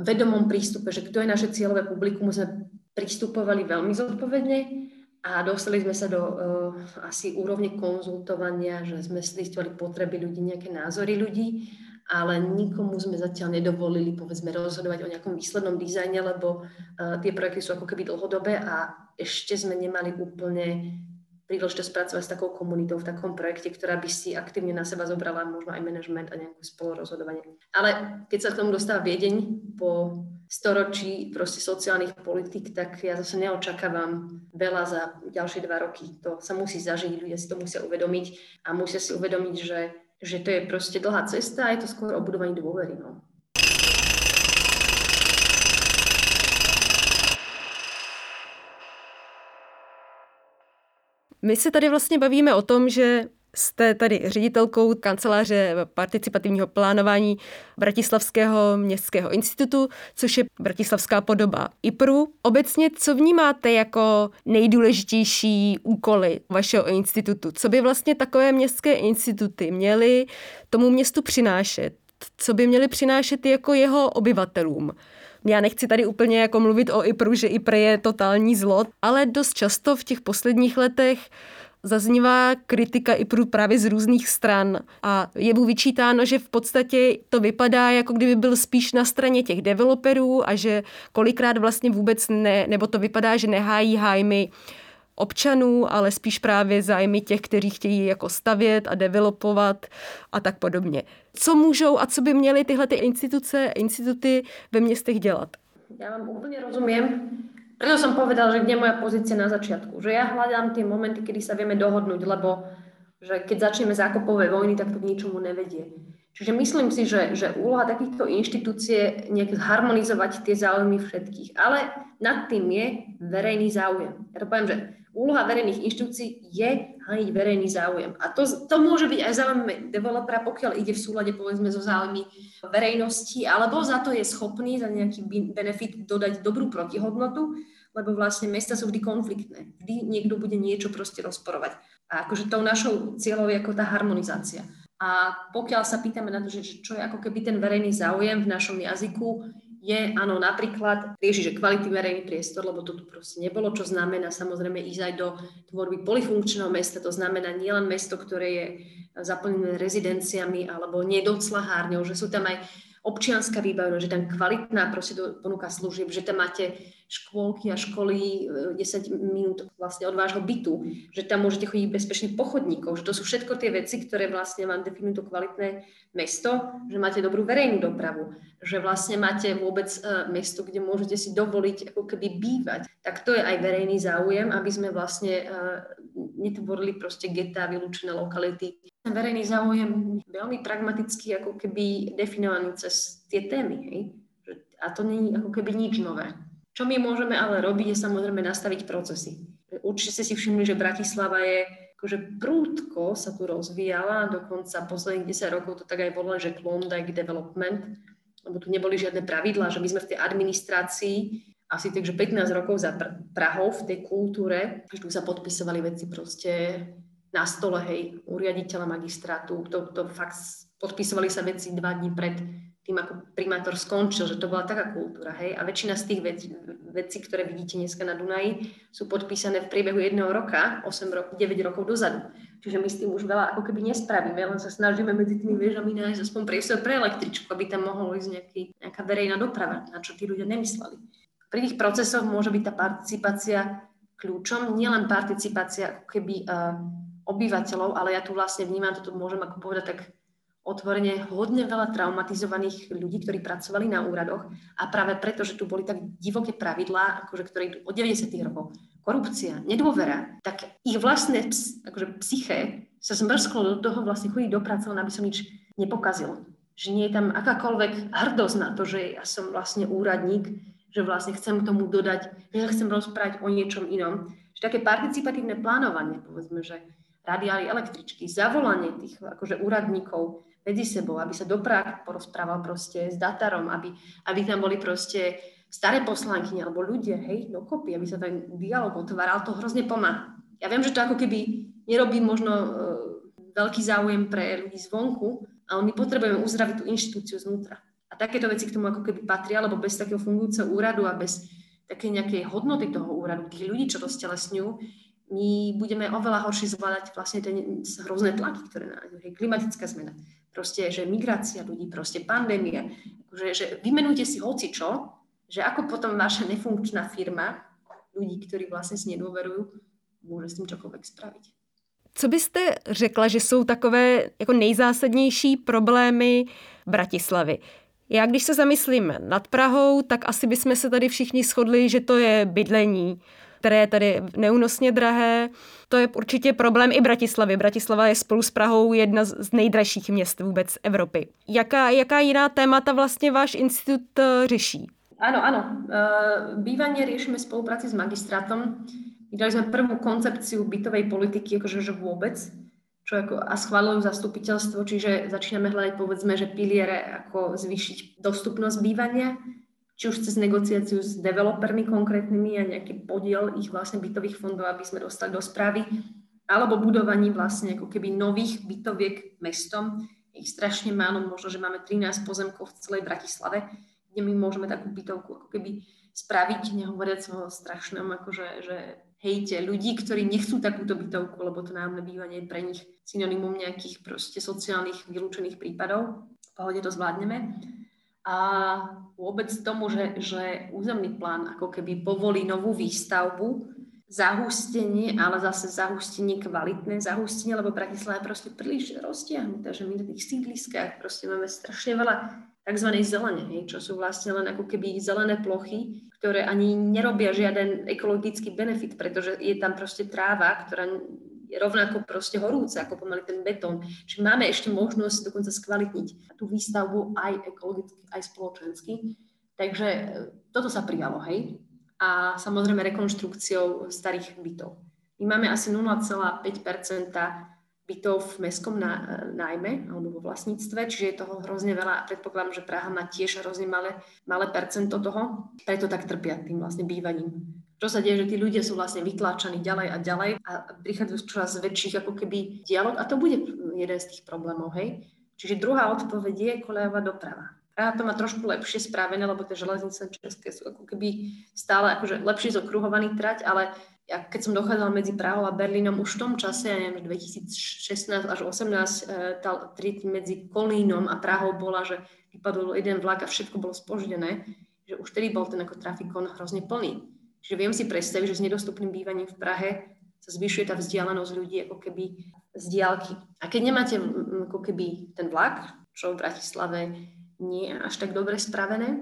vedomom prístupe, že kto je naše cieľové publikum, sme pristupovali veľmi zodpovedne a dostali sme sa do uh, asi úrovne konzultovania, že sme zistili potreby ľudí, nejaké názory ľudí, ale nikomu sme zatiaľ nedovolili, povedzme, rozhodovať o nejakom výslednom dizajne, lebo uh, tie projekty sú ako keby dlhodobé a ešte sme nemali úplne príležitosť pracovať s takou komunitou v takom projekte, ktorá by si aktívne na seba zobrala možno aj management a nejakú spolurozhodovanie. Ale keď sa k tomu dostáva Viedeň po storočí proste sociálnych politik, tak ja zase neočakávam veľa za ďalšie dva roky. To sa musí zažiť, ľudia si to musia uvedomiť a musia si uvedomiť, že, že to je proste dlhá cesta a je to skôr o budovaní dôvery. No. My se tady vlastně bavíme o tom, že jste tady ředitelkou kanceláře participativního plánování Bratislavského městského institutu, což je bratislavská podoba IPRu. Obecně, co vnímáte jako nejdůležitější úkoly vašeho institutu? Co by vlastně takové městské instituty měly tomu městu přinášet? Co by měly přinášet jako jeho obyvatelům? Já nechci tady úplně jako mluvit o IPRu, že IPR je totální zlo, ale dost často v těch posledních letech zaznívá kritika i právě z různých stran a je mu vyčítáno, že v podstatě to vypadá, jako kdyby byl spíš na straně těch developerů a že kolikrát vlastně vůbec ne, nebo to vypadá, že nehájí hájmy občanů, ale spíš právě zájmy těch, kteří chtějí jako stavět a developovat a tak podobně. Co můžou a co by měly tyhle ty instituce, instituty ve městech dělat? Ja vám úplne rozumiem. Preto som povedal, že kde je moja pozícia na začiatku. Že ja hľadám tie momenty, kedy sa vieme dohodnúť, lebo že keď začneme zákopové vojny, tak to k ničomu nevedie. Čiže myslím si, že, že úloha takýchto inštitúcie je harmonizovať tie záujmy všetkých. Ale nad tým je verejný záujem. Ja to poviem, že úloha verejných inštitúcií je hájiť verejný záujem. A to, to môže byť aj záujem developera, pokiaľ ide v súlade povedzme so záujmy verejnosti, alebo za to je schopný za nejaký benefit dodať dobrú protihodnotu, lebo vlastne mesta sú vždy konfliktné. Vždy niekto bude niečo proste rozporovať. A akože tou našou cieľou je ako tá harmonizácia. A pokiaľ sa pýtame na to, že čo je ako keby ten verejný záujem v našom jazyku, je, áno, napríklad riešiť, že kvalitný verejný priestor, lebo to tu proste nebolo, čo znamená samozrejme ísť aj do tvorby polifunkčného mesta, to znamená nielen mesto, ktoré je zaplnené rezidenciami alebo nedoclahárňou, že sú tam aj občianská výbavnosť, že tam kvalitná proste ponúka služieb, že tam máte škôlky a školy 10 e, minút vlastne od vášho bytu, že tam môžete chodiť bezpečne po chodníkoch, že to sú všetko tie veci, ktoré vlastne vám definujú to kvalitné mesto, že máte dobrú verejnú dopravu, že vlastne máte vôbec uh, mesto, kde môžete si dovoliť ako keby bývať. Tak to je aj verejný záujem, aby sme vlastne uh, netvorili proste getá, vylúčené lokality. Ten verejný záujem veľmi pragmaticky ako keby definovaný cez tie témy. Hej? A to nie je ako keby nič nové. Čo my môžeme ale robiť, je samozrejme nastaviť procesy. Určite ste si všimli, že Bratislava je akože prúdko sa tu rozvíjala, dokonca posledných 10 rokov to tak aj volali, že Klondike Development, lebo tu neboli žiadne pravidlá, že my sme v tej administrácii asi takže 15 rokov za Prahou v tej kultúre, že tu sa podpisovali veci proste na stole, hej, u riaditeľa magistrátu, to, to fakt podpisovali sa veci dva dní pred tým, ako primátor skončil, že to bola taká kultúra, hej. A väčšina z tých vecí, vecí ktoré vidíte dneska na Dunaji, sú podpísané v priebehu jedného roka, 8 rokov, 9 rokov dozadu. Čiže my s tým už veľa ako keby nespravíme, len sa snažíme medzi tými väžami nájsť aspoň priestor pre električku, aby tam mohol ísť nejaký, nejaká verejná doprava, na čo tí ľudia nemysleli. Pri tých procesoch môže byť tá participácia kľúčom, nielen participácia ako keby uh, obyvateľov, ale ja tu vlastne vnímam, toto môžem ako povedať tak otvorene hodne veľa traumatizovaných ľudí, ktorí pracovali na úradoch a práve preto, že tu boli tak divoké pravidlá, akože, ktoré idú od 90. rokov, korupcia, nedôvera, tak ich vlastné akože, psyché sa zmrsklo do toho vlastne chodiť do práce, aby som nič nepokazil. Že nie je tam akákoľvek hrdosť na to, že ja som vlastne úradník, že vlastne chcem tomu dodať, že chcem rozprávať o niečom inom. Že také participatívne plánovanie, povedzme, že radiály električky, zavolanie tých akože úradníkov, medzi sebou, aby sa doprava porozprával proste s datarom, aby, aby tam boli proste staré poslanky alebo ľudia, hej, dokopy, aby sa ten dialog otváral, to hrozne pomáha. Ja viem, že to ako keby nerobí možno uh, veľký záujem pre ľudí zvonku, ale my potrebujeme uzdraviť tú inštitúciu znútra. A takéto veci k tomu ako keby patria, lebo bez takého fungujúceho úradu a bez také nejakej hodnoty toho úradu, tých ľudí, čo to stelesňujú, my budeme oveľa horšie zvládať vlastne tie hrozné tlaky, ktoré nájdú. Klimatická zmena, proste, že migrácia ľudí, proste pandémia, akože, že vymenujte si hoci čo, že ako potom vaša nefunkčná firma, ľudí, ktorí vlastne si nedôverujú, môže s tým čokoľvek spraviť. Co byste řekla, že jsou takové jako nejzásadnější problémy Bratislavy? Já když se zamyslím nad Prahou, tak asi bychom se tady všichni shodli, že to je bydlení, které je tady neúnosně drahé. To je určitě problém i Bratislavy. Bratislava je spolu s Prahou jedna z nejdražších měst vůbec Evropy. Jaká, jaká jiná témata vlastně váš institut eh, řeší? Áno, áno. Uh, bývanie riešime v spolupráci s magistrátom. Vydali sme prvú koncepciu bytovej politiky, akože že vôbec, čo ako, a schválujú zastupiteľstvo, čiže začíname hľadať povedzme, že piliere, ako zvýšiť dostupnosť bývania, či už cez negociáciu s developermi konkrétnymi a nejaký podiel ich vlastne bytových fondov, aby sme dostali do správy, alebo budovaní vlastne ako keby nových bytoviek mestom. Ich strašne málo, možno, že máme 13 pozemkov v celej Bratislave, kde my môžeme takú bytovku ako keby spraviť, nehovoriac o strašnom, akože, že hejte ľudí, ktorí nechcú takúto bytovku, lebo to nájomné bývanie je pre nich synonymum nejakých proste sociálnych vylúčených prípadov. V pohode to zvládneme a vôbec tomu, že, že územný plán ako keby povolí novú výstavbu, zahustenie, ale zase zahustenie kvalitné zahustenie, lebo Bratislava je proste príliš roztiahnutá, že my na tých sídliskách proste máme strašne veľa tzv. zelene, hej, čo sú vlastne len ako keby zelené plochy, ktoré ani nerobia žiaden ekologický benefit, pretože je tam proste tráva, ktorá rovnako proste horúca ako pomaly ten betón. Čiže máme ešte možnosť dokonca skvalitniť tú výstavbu aj ekologicky, aj spoločensky. Takže e, toto sa prijalo, hej. A samozrejme rekonštrukciou starých bytov. My máme asi 0,5 bytov v mestskom nájme alebo vo vlastníctve, čiže je toho hrozne veľa a predpokladám, že Praha má tiež hrozne malé, malé percento toho, preto tak trpia tým vlastne bývaním. Čo sa deje, že tí ľudia sú vlastne vytláčaní ďalej a ďalej a prichádzajú čoraz väčších ako keby dialog a to bude jeden z tých problémov, hej. Čiže druhá odpoveď je kolejová doprava. Praha to má trošku lepšie spravené, lebo tie železnice české sú ako keby stále akože lepšie zokruhovaný trať, ale ja keď som dochádzala medzi Prahou a Berlínom už v tom čase, ja neviem, 2016 až 2018, tá triť medzi Kolínom a Prahou bola, že vypadol jeden vlak a všetko bolo spoždené, že už vtedy bol ten ako trafikon hrozne plný. Čiže viem si predstaviť, že s nedostupným bývaním v Prahe sa zvyšuje tá vzdialenosť ľudí ako keby z diálky. A keď nemáte ako keby ten vlak, čo v Bratislave nie je až tak dobre spravené,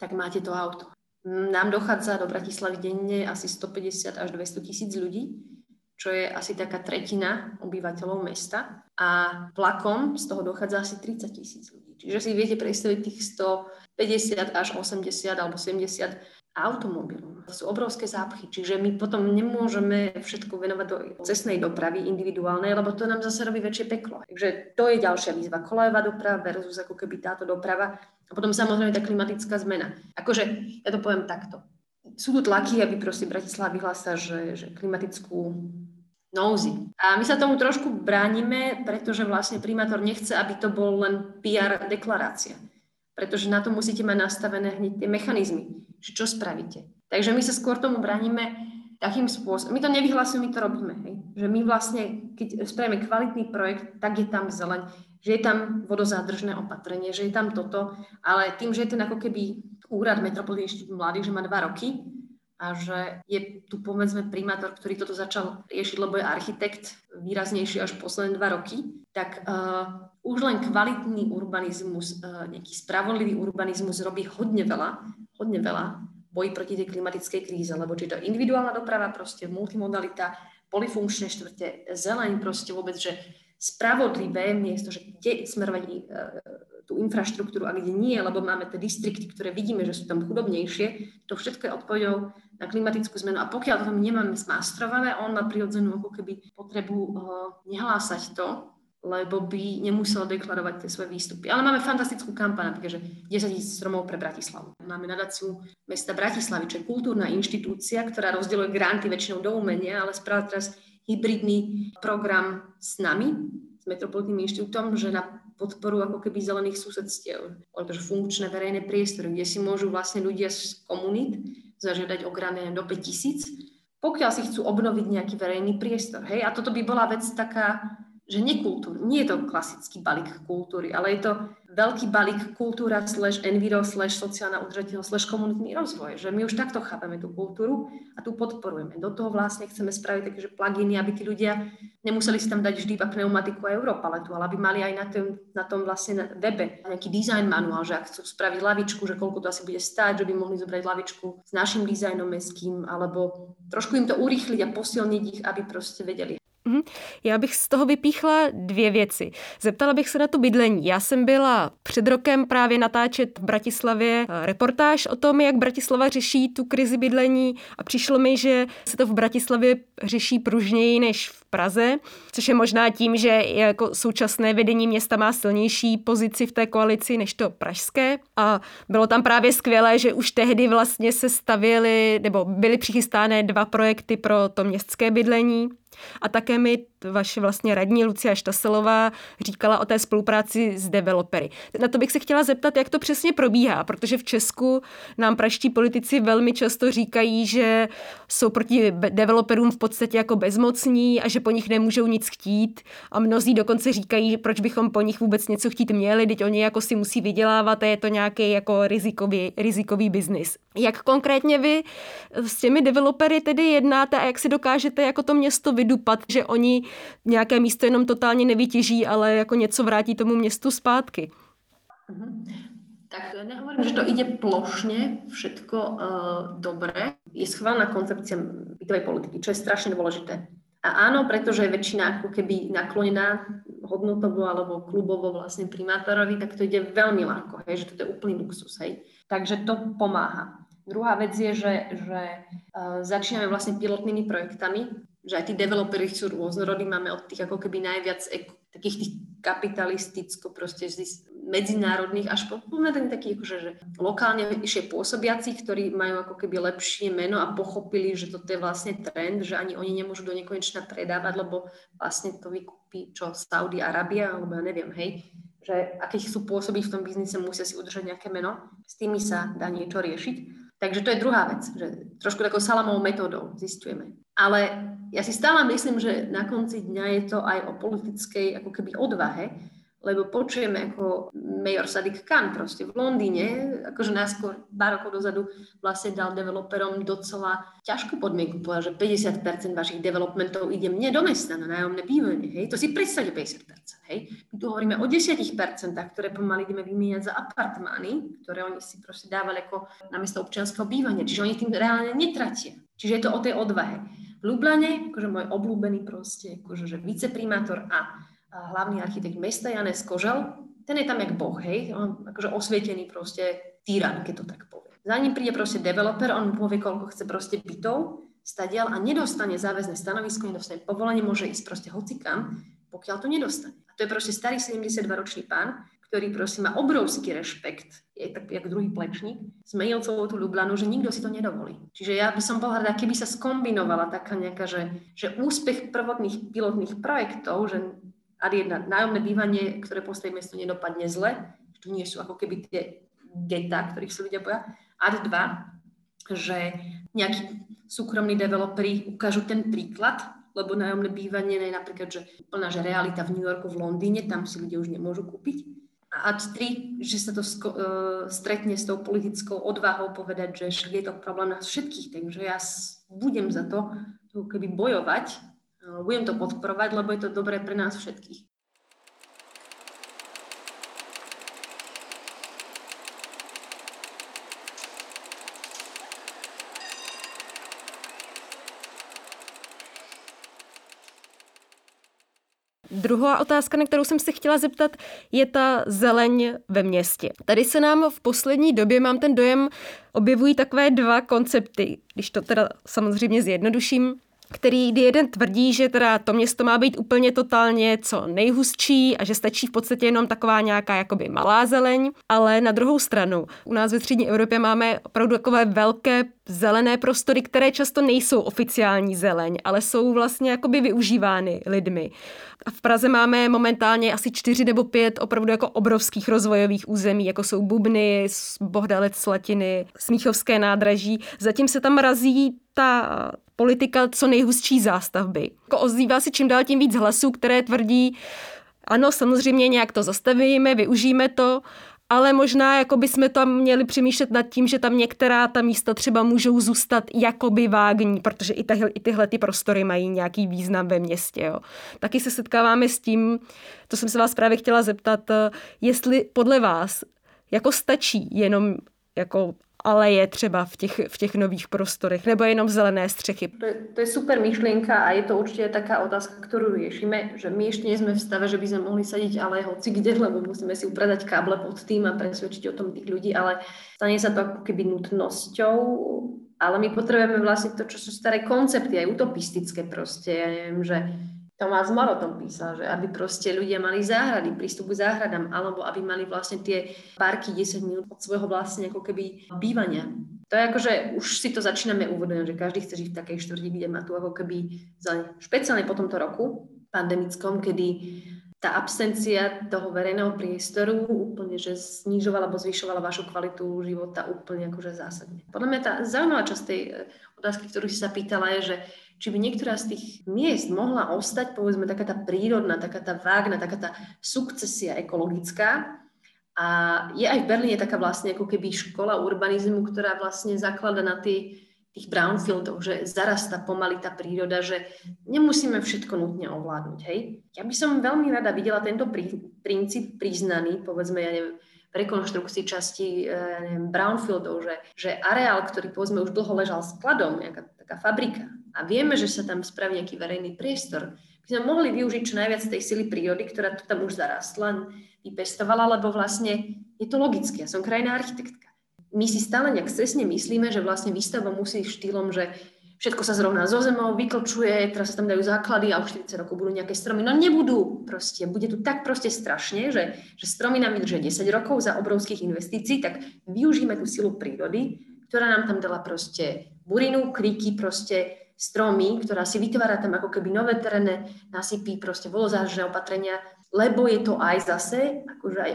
tak máte to auto. Nám dochádza do Bratislavy denne asi 150 až 200 tisíc ľudí, čo je asi taká tretina obyvateľov mesta a vlakom z toho dochádza asi 30 tisíc ľudí. Čiže si viete predstaviť tých 150 až 80 alebo 70 automobilom. To sú obrovské zápchy, čiže my potom nemôžeme všetko venovať do cestnej dopravy individuálnej, lebo to nám zase robí väčšie peklo. Takže to je ďalšia výzva. Kolejová doprava versus ako keby táto doprava. A potom samozrejme tá klimatická zmena. Akože, ja to poviem takto. Sú tu tlaky, aby proste Bratislava vyhlásila, že, že klimatickú nouzy. A my sa tomu trošku bránime, pretože vlastne primátor nechce, aby to bol len PR deklarácia pretože na to musíte mať nastavené hneď tie mechanizmy, že čo spravíte. Takže my sa skôr tomu braníme takým spôsobom. My to nevyhlasujeme, my to robíme. Hej? Že my vlastne, keď spravíme kvalitný projekt, tak je tam zeleň, že je tam vodozádržné opatrenie, že je tam toto, ale tým, že je ten ako keby úrad Metropolitný inštitút mladých, že má dva roky a že je tu povedzme primátor, ktorý toto začal riešiť, lebo je architekt výraznejší až posledné dva roky, tak uh, už len kvalitný urbanizmus, uh, nejaký spravodlivý urbanizmus robí hodne veľa, hodne veľa boji proti tej klimatickej kríze, lebo či to individuálna doprava, proste multimodalita, polifunkčné štvrte, zeleň, proste vôbec, že spravodlivé miesto, že kde smerovať uh, tú infraštruktúru a kde nie, lebo máme tie distrikty, ktoré vidíme, že sú tam chudobnejšie, to všetko je odpovedou na klimatickú zmenu. A pokiaľ to nemáme smastrované, on má prirodzenú ako keby potrebu uh, nehlásať to, lebo by nemusel deklarovať tie svoje výstupy. Ale máme fantastickú kampaň, napríklad, že 10 tisíc stromov pre Bratislavu. Máme nadáciu mesta Bratislavy, čo je kultúrna inštitúcia, ktorá rozdeľuje granty väčšinou do umenia, ale spravila teraz hybridný program s nami, s Metropolitným inštitútom, že na podporu ako keby zelených susedstiev, alebo funkčné verejné priestory, kde si môžu vlastne ľudia z komunít zažiadať o grant do 5 tisíc, pokiaľ si chcú obnoviť nejaký verejný priestor. Hej? A toto by bola vec taká, že nekultúr, nie je to klasický balík kultúry, ale je to veľký balík kultúra slash enviro slash sociálna udržateľnosť slash komunitný rozvoj, že my už takto chápeme tú kultúru a tu podporujeme. Do toho vlastne chceme spraviť také, že pluginy, aby tí ľudia nemuseli si tam dať vždy iba pneumatiku a Europaletu, ale aby mali aj na tom, na tom vlastne na webe nejaký design manuál, že ak chcú spraviť lavičku, že koľko to asi bude stáť, že by mohli zobrať lavičku s našim dizajnom mestským, alebo trošku im to urýchliť a posilniť ich, aby proste vedeli. Já bych z toho vypíchla dvě věci. Zeptala bych se na to bydlení. Já jsem byla před rokem právě natáčet v Bratislavě eh, reportáž o tom, jak Bratislava řeší tu krizi bydlení a přišlo mi, že se to v Bratislavě řeší pružněji než v Praze, což je možná tím, že jako současné vedení města má silnější pozici v té koalici než to pražské. A bylo tam právě skvělé, že už tehdy vlastně se stavěly nebo byly přichystány dva projekty pro to městské bydlení a také mi vaše vlastně radní Lucia Štaselová říkala o té spolupráci s developery. Na to bych se chtěla zeptat, jak to přesně probíhá, protože v Česku nám praští politici velmi často říkají, že jsou proti developerům v podstatě jako bezmocní a že po nich nemůžou nic chtít a mnozí dokonce říkají, proč bychom po nich vůbec něco chtít měli, teď oni jako si musí vydělávat a je to nějaký jako rizikový, rizikový biznis. Jak konkrétně vy s těmi developery tedy jednáte a jak si dokážete jako to město vydupat, že oni nějaké místo jenom totálně nevytěží, ale jako něco vrátí tomu městu zpátky? Mhm. Tak nehovorím, že to ide plošne, všetko uh, dobré. Je schválna koncepcia bytovej politiky, čo je strašne dôležité. A áno, pretože je väčšina ako keby naklonená hodnotovo alebo klubovo vlastne primátorovi, tak to ide veľmi ľahko, hej, že to je úplný luxus. Hej. Takže to pomáha. Druhá vec je, že, že uh, začíname vlastne pilotnými projektami, že aj tí developeri sú rôznorodí, máme od tých ako keby najviac takých tých kapitalisticko proste medzinárodných až po pomerne takých akože, že lokálne vyššie pôsobiaci, ktorí majú ako keby lepšie meno a pochopili, že toto je vlastne trend, že ani oni nemôžu do nekonečna predávať, lebo vlastne to vykúpi čo Saudi Arabia, alebo ja neviem, hej, že akých sú pôsobiť v tom biznise, musia si udržať nejaké meno. S tými sa dá niečo riešiť. Takže to je druhá vec, že trošku takou salamovou metódou zistujeme. Ale ja si stále myslím, že na konci dňa je to aj o politickej ako keby odvahe, lebo počujeme ako major Sadik Khan proste v Londýne, akože náskôr dva rokov dozadu vlastne dal developerom docela ťažkú podmienku, povedal, že 50% vašich developmentov ide mne do mesta na nájomné bývanie, hej, to si predstavte 50%, hej. My tu hovoríme o 10%, ktoré pomaly ideme vymieňať za apartmány, ktoré oni si proste dávali ako na miesto občianského bývania, čiže oni tým reálne netratia. Čiže je to o tej odvahe. Lublane, akože môj obľúbený proste, akože že viceprimátor a hlavný architekt mesta Janes Kožel, ten je tam jak boh, hej, on akože osvietený proste tyran, keď to tak povie. Za ním príde proste developer, on mu povie, koľko chce proste bytov, stadial a nedostane záväzné stanovisko, nedostane povolenie, môže ísť proste hocikam, pokiaľ to nedostane. A to je proste starý 72-ročný pán, ktorý proste má obrovský rešpekt, je tak jak druhý plečník, zmenil celú tú Ljubljanu, že nikto si to nedovolí. Čiže ja by som bola rada, keby sa skombinovala taká nejaká, že, že úspech prvotných pilotných projektov, že ad jedna, nájomné bývanie, ktoré postaví mesto, nedopadne zle, to nie sú ako keby tie geta, ktorých sa ľudia boja. Ad dva, že nejakí súkromní developeri ukážu ten príklad, lebo nájomné bývanie je napríklad, že plná že realita v New Yorku, v Londýne, tam si ľudia už nemôžu kúpiť. Ad tri, že sa to sko- uh, stretne s tou politickou odvahou povedať, že je to problém nás všetkých, takže ja budem za to keby bojovať budem to podporovať, lebo je to dobré pre nás všetkých. Druhá otázka, na kterou jsem se chtěla zeptat, je ta zeleň ve městě. Tady se nám v poslední době, mám ten dojem, objevují takové dva koncepty, když to teda samozřejmě zjednoduším který jeden tvrdí, že teda to město má být úplně totálně co nejhustší a že stačí v podstatě jenom taková nějaká jakoby malá zeleň, ale na druhou stranu u nás ve střední Evropě máme opravdu takové velké zelené prostory, které často nejsou oficiální zeleň, ale jsou vlastně jakoby využívány lidmi. A v Praze máme momentálně asi čtyři nebo pět opravdu jako obrovských rozvojových území, jako jsou Bubny, Bohdalec, Slatiny, Smíchovské nádraží. Zatím se tam razí ta politika co nejhustší zástavby. Jako ozývá si čím dál tím víc hlasů, které tvrdí, ano, samozřejmě nějak to zastavíme, využijeme to, ale možná jako by jsme tam měli přemýšlet nad tím, že tam některá ta místa třeba můžou zůstat jakoby vágní, protože i, tahle, i tyhle ty prostory mají nějaký význam ve městě. Jo. Taky se setkáváme s tím, to jsem se vás právě chtěla zeptat, jestli podle vás jako stačí jenom jako ale je třeba v těch, v těch nových prostorech, nebo jenom zelené střechy. To je, to je super myšlienka a je to určite taká otázka, ktorú riešime, že my ešte nie sme v stave, že by sme mohli sadiť ale hoci kde, lebo musíme si upratať káble pod tým a presvedčiť o tom tých ľudí, ale stane sa to ako keby nutnosťou, ale my potrebujeme vlastne to, čo sú staré koncepty, aj utopistické proste, ja neviem, že Tomás More o tom písal, že aby proste ľudia mali záhrady, prístup k záhradám, alebo aby mali vlastne tie parky 10 minút od svojho vlastne ako keby bývania. To je ako, že už si to začíname uvedomovať, že každý chce žiť v takej štvrti, kde má tu ako keby, špeciálne po tomto roku pandemickom, kedy tá absencia toho verejného priestoru úplne, že znižovala alebo zvyšovala vašu kvalitu života úplne akože zásadne. Podľa mňa tá zaujímavá časť tej eh, otázky, ktorú si sa pýtala, je, že či by niektorá z tých miest mohla ostať, povedzme, taká tá prírodná, taká tá vágna, taká tá sukcesia ekologická. A je aj v Berlíne taká vlastne ako keby škola urbanizmu, ktorá vlastne zaklada na tých, tých brownfieldoch, že zarastá pomaly tá príroda, že nemusíme všetko nutne ovládnuť. Hej? Ja by som veľmi rada videla tento prí, princíp priznaný, povedzme, ja neviem, rekonštrukcii časti ja neviem, brownfieldov, že, že areál, ktorý povedzme už dlho ležal skladom, taká fabrika, a vieme, že sa tam spraví nejaký verejný priestor, by sme mohli využiť čo najviac tej sily prírody, ktorá tu tam už zarastla, vypestovala, lebo vlastne je to logické. Ja som krajná architektka. My si stále nejak cesne myslíme, že vlastne výstavba musí štýlom, že všetko sa zrovná zo zemou, vyklčuje, teraz sa tam dajú základy a už 40 rokov budú nejaké stromy. No nebudú proste, bude tu tak proste strašne, že, že stromy nám vydržia 10 rokov za obrovských investícií, tak využíme tú silu prírody, ktorá nám tam dala proste burinu, kriky, proste stromy, ktorá si vytvára tam ako keby nové terénne nasypy, proste volozážne opatrenia, lebo je to aj zase akože aj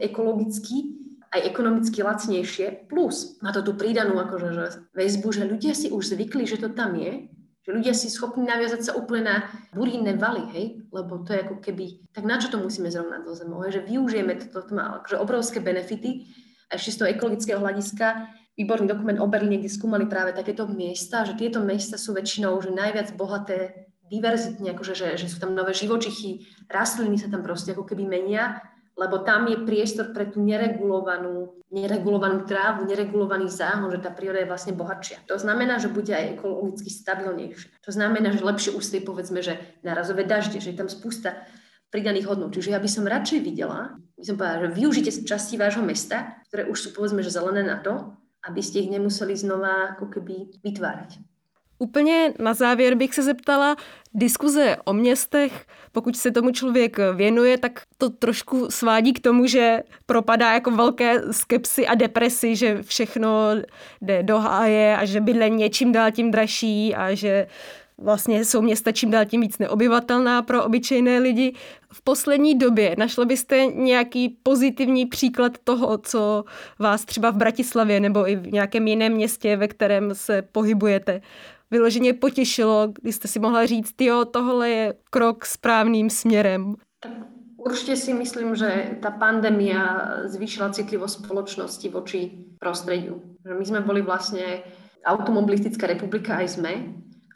ekologicky, aj ekonomicky lacnejšie, plus má to tú pridanú akože, že väzbu, že ľudia si už zvykli, že to tam je, že ľudia si schopní naviazať sa úplne na burínne valy, hej, lebo to je ako keby, tak na čo to musíme zrovnať do zemou, hej? že využijeme toto, to má akože obrovské benefity, a ešte z toho ekologického hľadiska, výborný dokument o Berlíne, kde skúmali práve takéto miesta, že tieto miesta sú väčšinou že najviac bohaté diverzitne, akože, že, že sú tam nové živočichy, rastliny sa tam proste ako keby menia, lebo tam je priestor pre tú neregulovanú, neregulovanú trávu, neregulovaný záhon, že tá príroda je vlastne bohatšia. To znamená, že bude aj ekologicky stabilnejšie. To znamená, že lepšie ústej povedzme, že narazové dažde, že je tam spústa pridaných hodnot. Čiže ja by som radšej videla, by som povedala, že využite časti vášho mesta, ktoré už sú povedzme, že zelené na to, aby ste ich nemuseli znova ako keby vytvárať. Úplně na závěr bych se zeptala, diskuze o městech, pokud se tomu člověk věnuje, tak to trošku svádí k tomu, že propadá jako velké skepsy a depresi, že všechno jde do háje a že bydlení je čím dál tím dražší a že vlastně jsou města čím dál tím víc neobyvatelná pro obyčejné lidi. V poslední době našli byste nějaký pozitivní příklad toho, co vás třeba v Bratislavě nebo i v nějakém jiném městě, ve kterém se pohybujete, vyloženě potěšilo, když jste si mohla říct, jo, tohle je krok správným směrem? Tak určite si myslím, že tá pandémia zvýšila citlivosť spoločnosti voči prostrediu. My sme boli vlastne automobilistická republika, aj sme,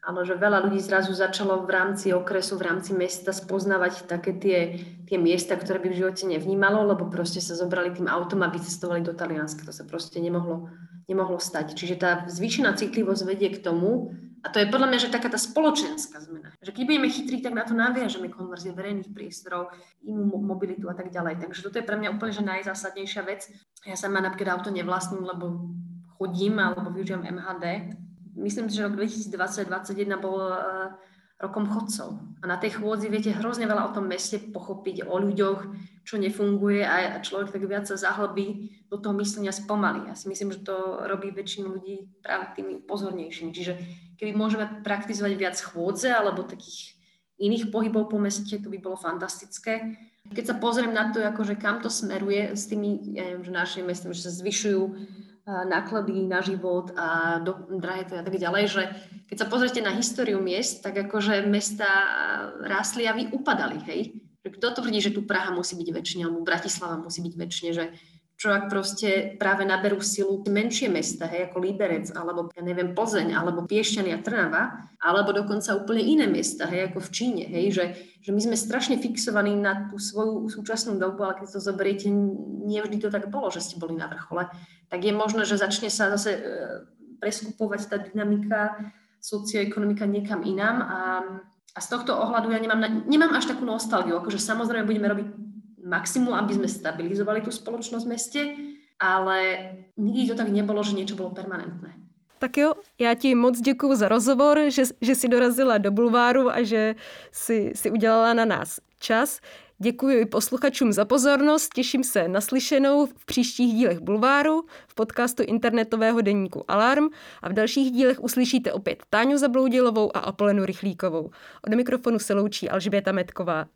ale že veľa ľudí zrazu začalo v rámci okresu, v rámci mesta spoznávať také tie, tie miesta, ktoré by v živote nevnímalo, lebo proste sa zobrali tým autom a vycestovali do Talianska. To sa proste nemohlo, nemohlo stať. Čiže tá zvýšená citlivosť vedie k tomu, a to je podľa mňa, že taká tá spoločenská zmena. Že keď budeme chytrí, tak na to naviažeme konverzie verejných priestorov, inú mobilitu a tak ďalej. Takže toto je pre mňa úplne že najzásadnejšia vec. Ja sama napríklad auto nevlastním, lebo chodím alebo využívam MHD, myslím si, že rok 2020-2021 bol uh, rokom chodcov. A na tej chôdzi viete hrozne veľa o tom meste pochopiť, o ľuďoch, čo nefunguje a človek tak viac sa zahlbí do toho myslenia spomalí. Ja si myslím, že to robí väčšinu ľudí práve tými pozornejšími. Čiže keby môžeme praktizovať viac chôdze alebo takých iných pohybov po meste, to by bolo fantastické. Keď sa pozriem na to, akože kam to smeruje s tými, ja neviem, že našimi mestami, že sa zvyšujú náklady na život a do, drahé to a tak ďalej, že keď sa pozrite na históriu miest, tak akože mesta rástli a vy upadali, hej? Kto tvrdí, že tu Praha musí byť väčšine, alebo Bratislava musí byť väčšine, že čo ak proste práve naberú silu menšie mesta, hej, ako Líberec, alebo ja neviem, Plzeň, alebo Piešťany a Trnava, alebo dokonca úplne iné mesta, hej, ako v Číne, hej, že, že my sme strašne fixovaní na tú svoju súčasnú dobu, ale keď to zoberiete, nie vždy to tak bolo, že ste boli na vrchole, tak je možné, že začne sa zase e, preskupovať tá dynamika, socioekonomika niekam inám a, a z tohto ohľadu ja nemám, nemám až takú nostalgiu, akože samozrejme budeme robiť maximum, aby sme stabilizovali tú spoločnosť v meste, ale nikdy to tak nebolo, že niečo bolo permanentné. Tak jo, já ti moc děkuji za rozhovor, že, že jsi dorazila do Bulváru a že si, si udělala na nás čas. Děkuji i posluchačům za pozornost, těším se na slyšenou v příštích dílech Bulváru, v podcastu internetového deníku Alarm a v dalších dílech uslyšíte opět Táňu Zabloudilovou a Apolenu Rychlíkovou. Od mikrofonu se loučí Alžběta Metková.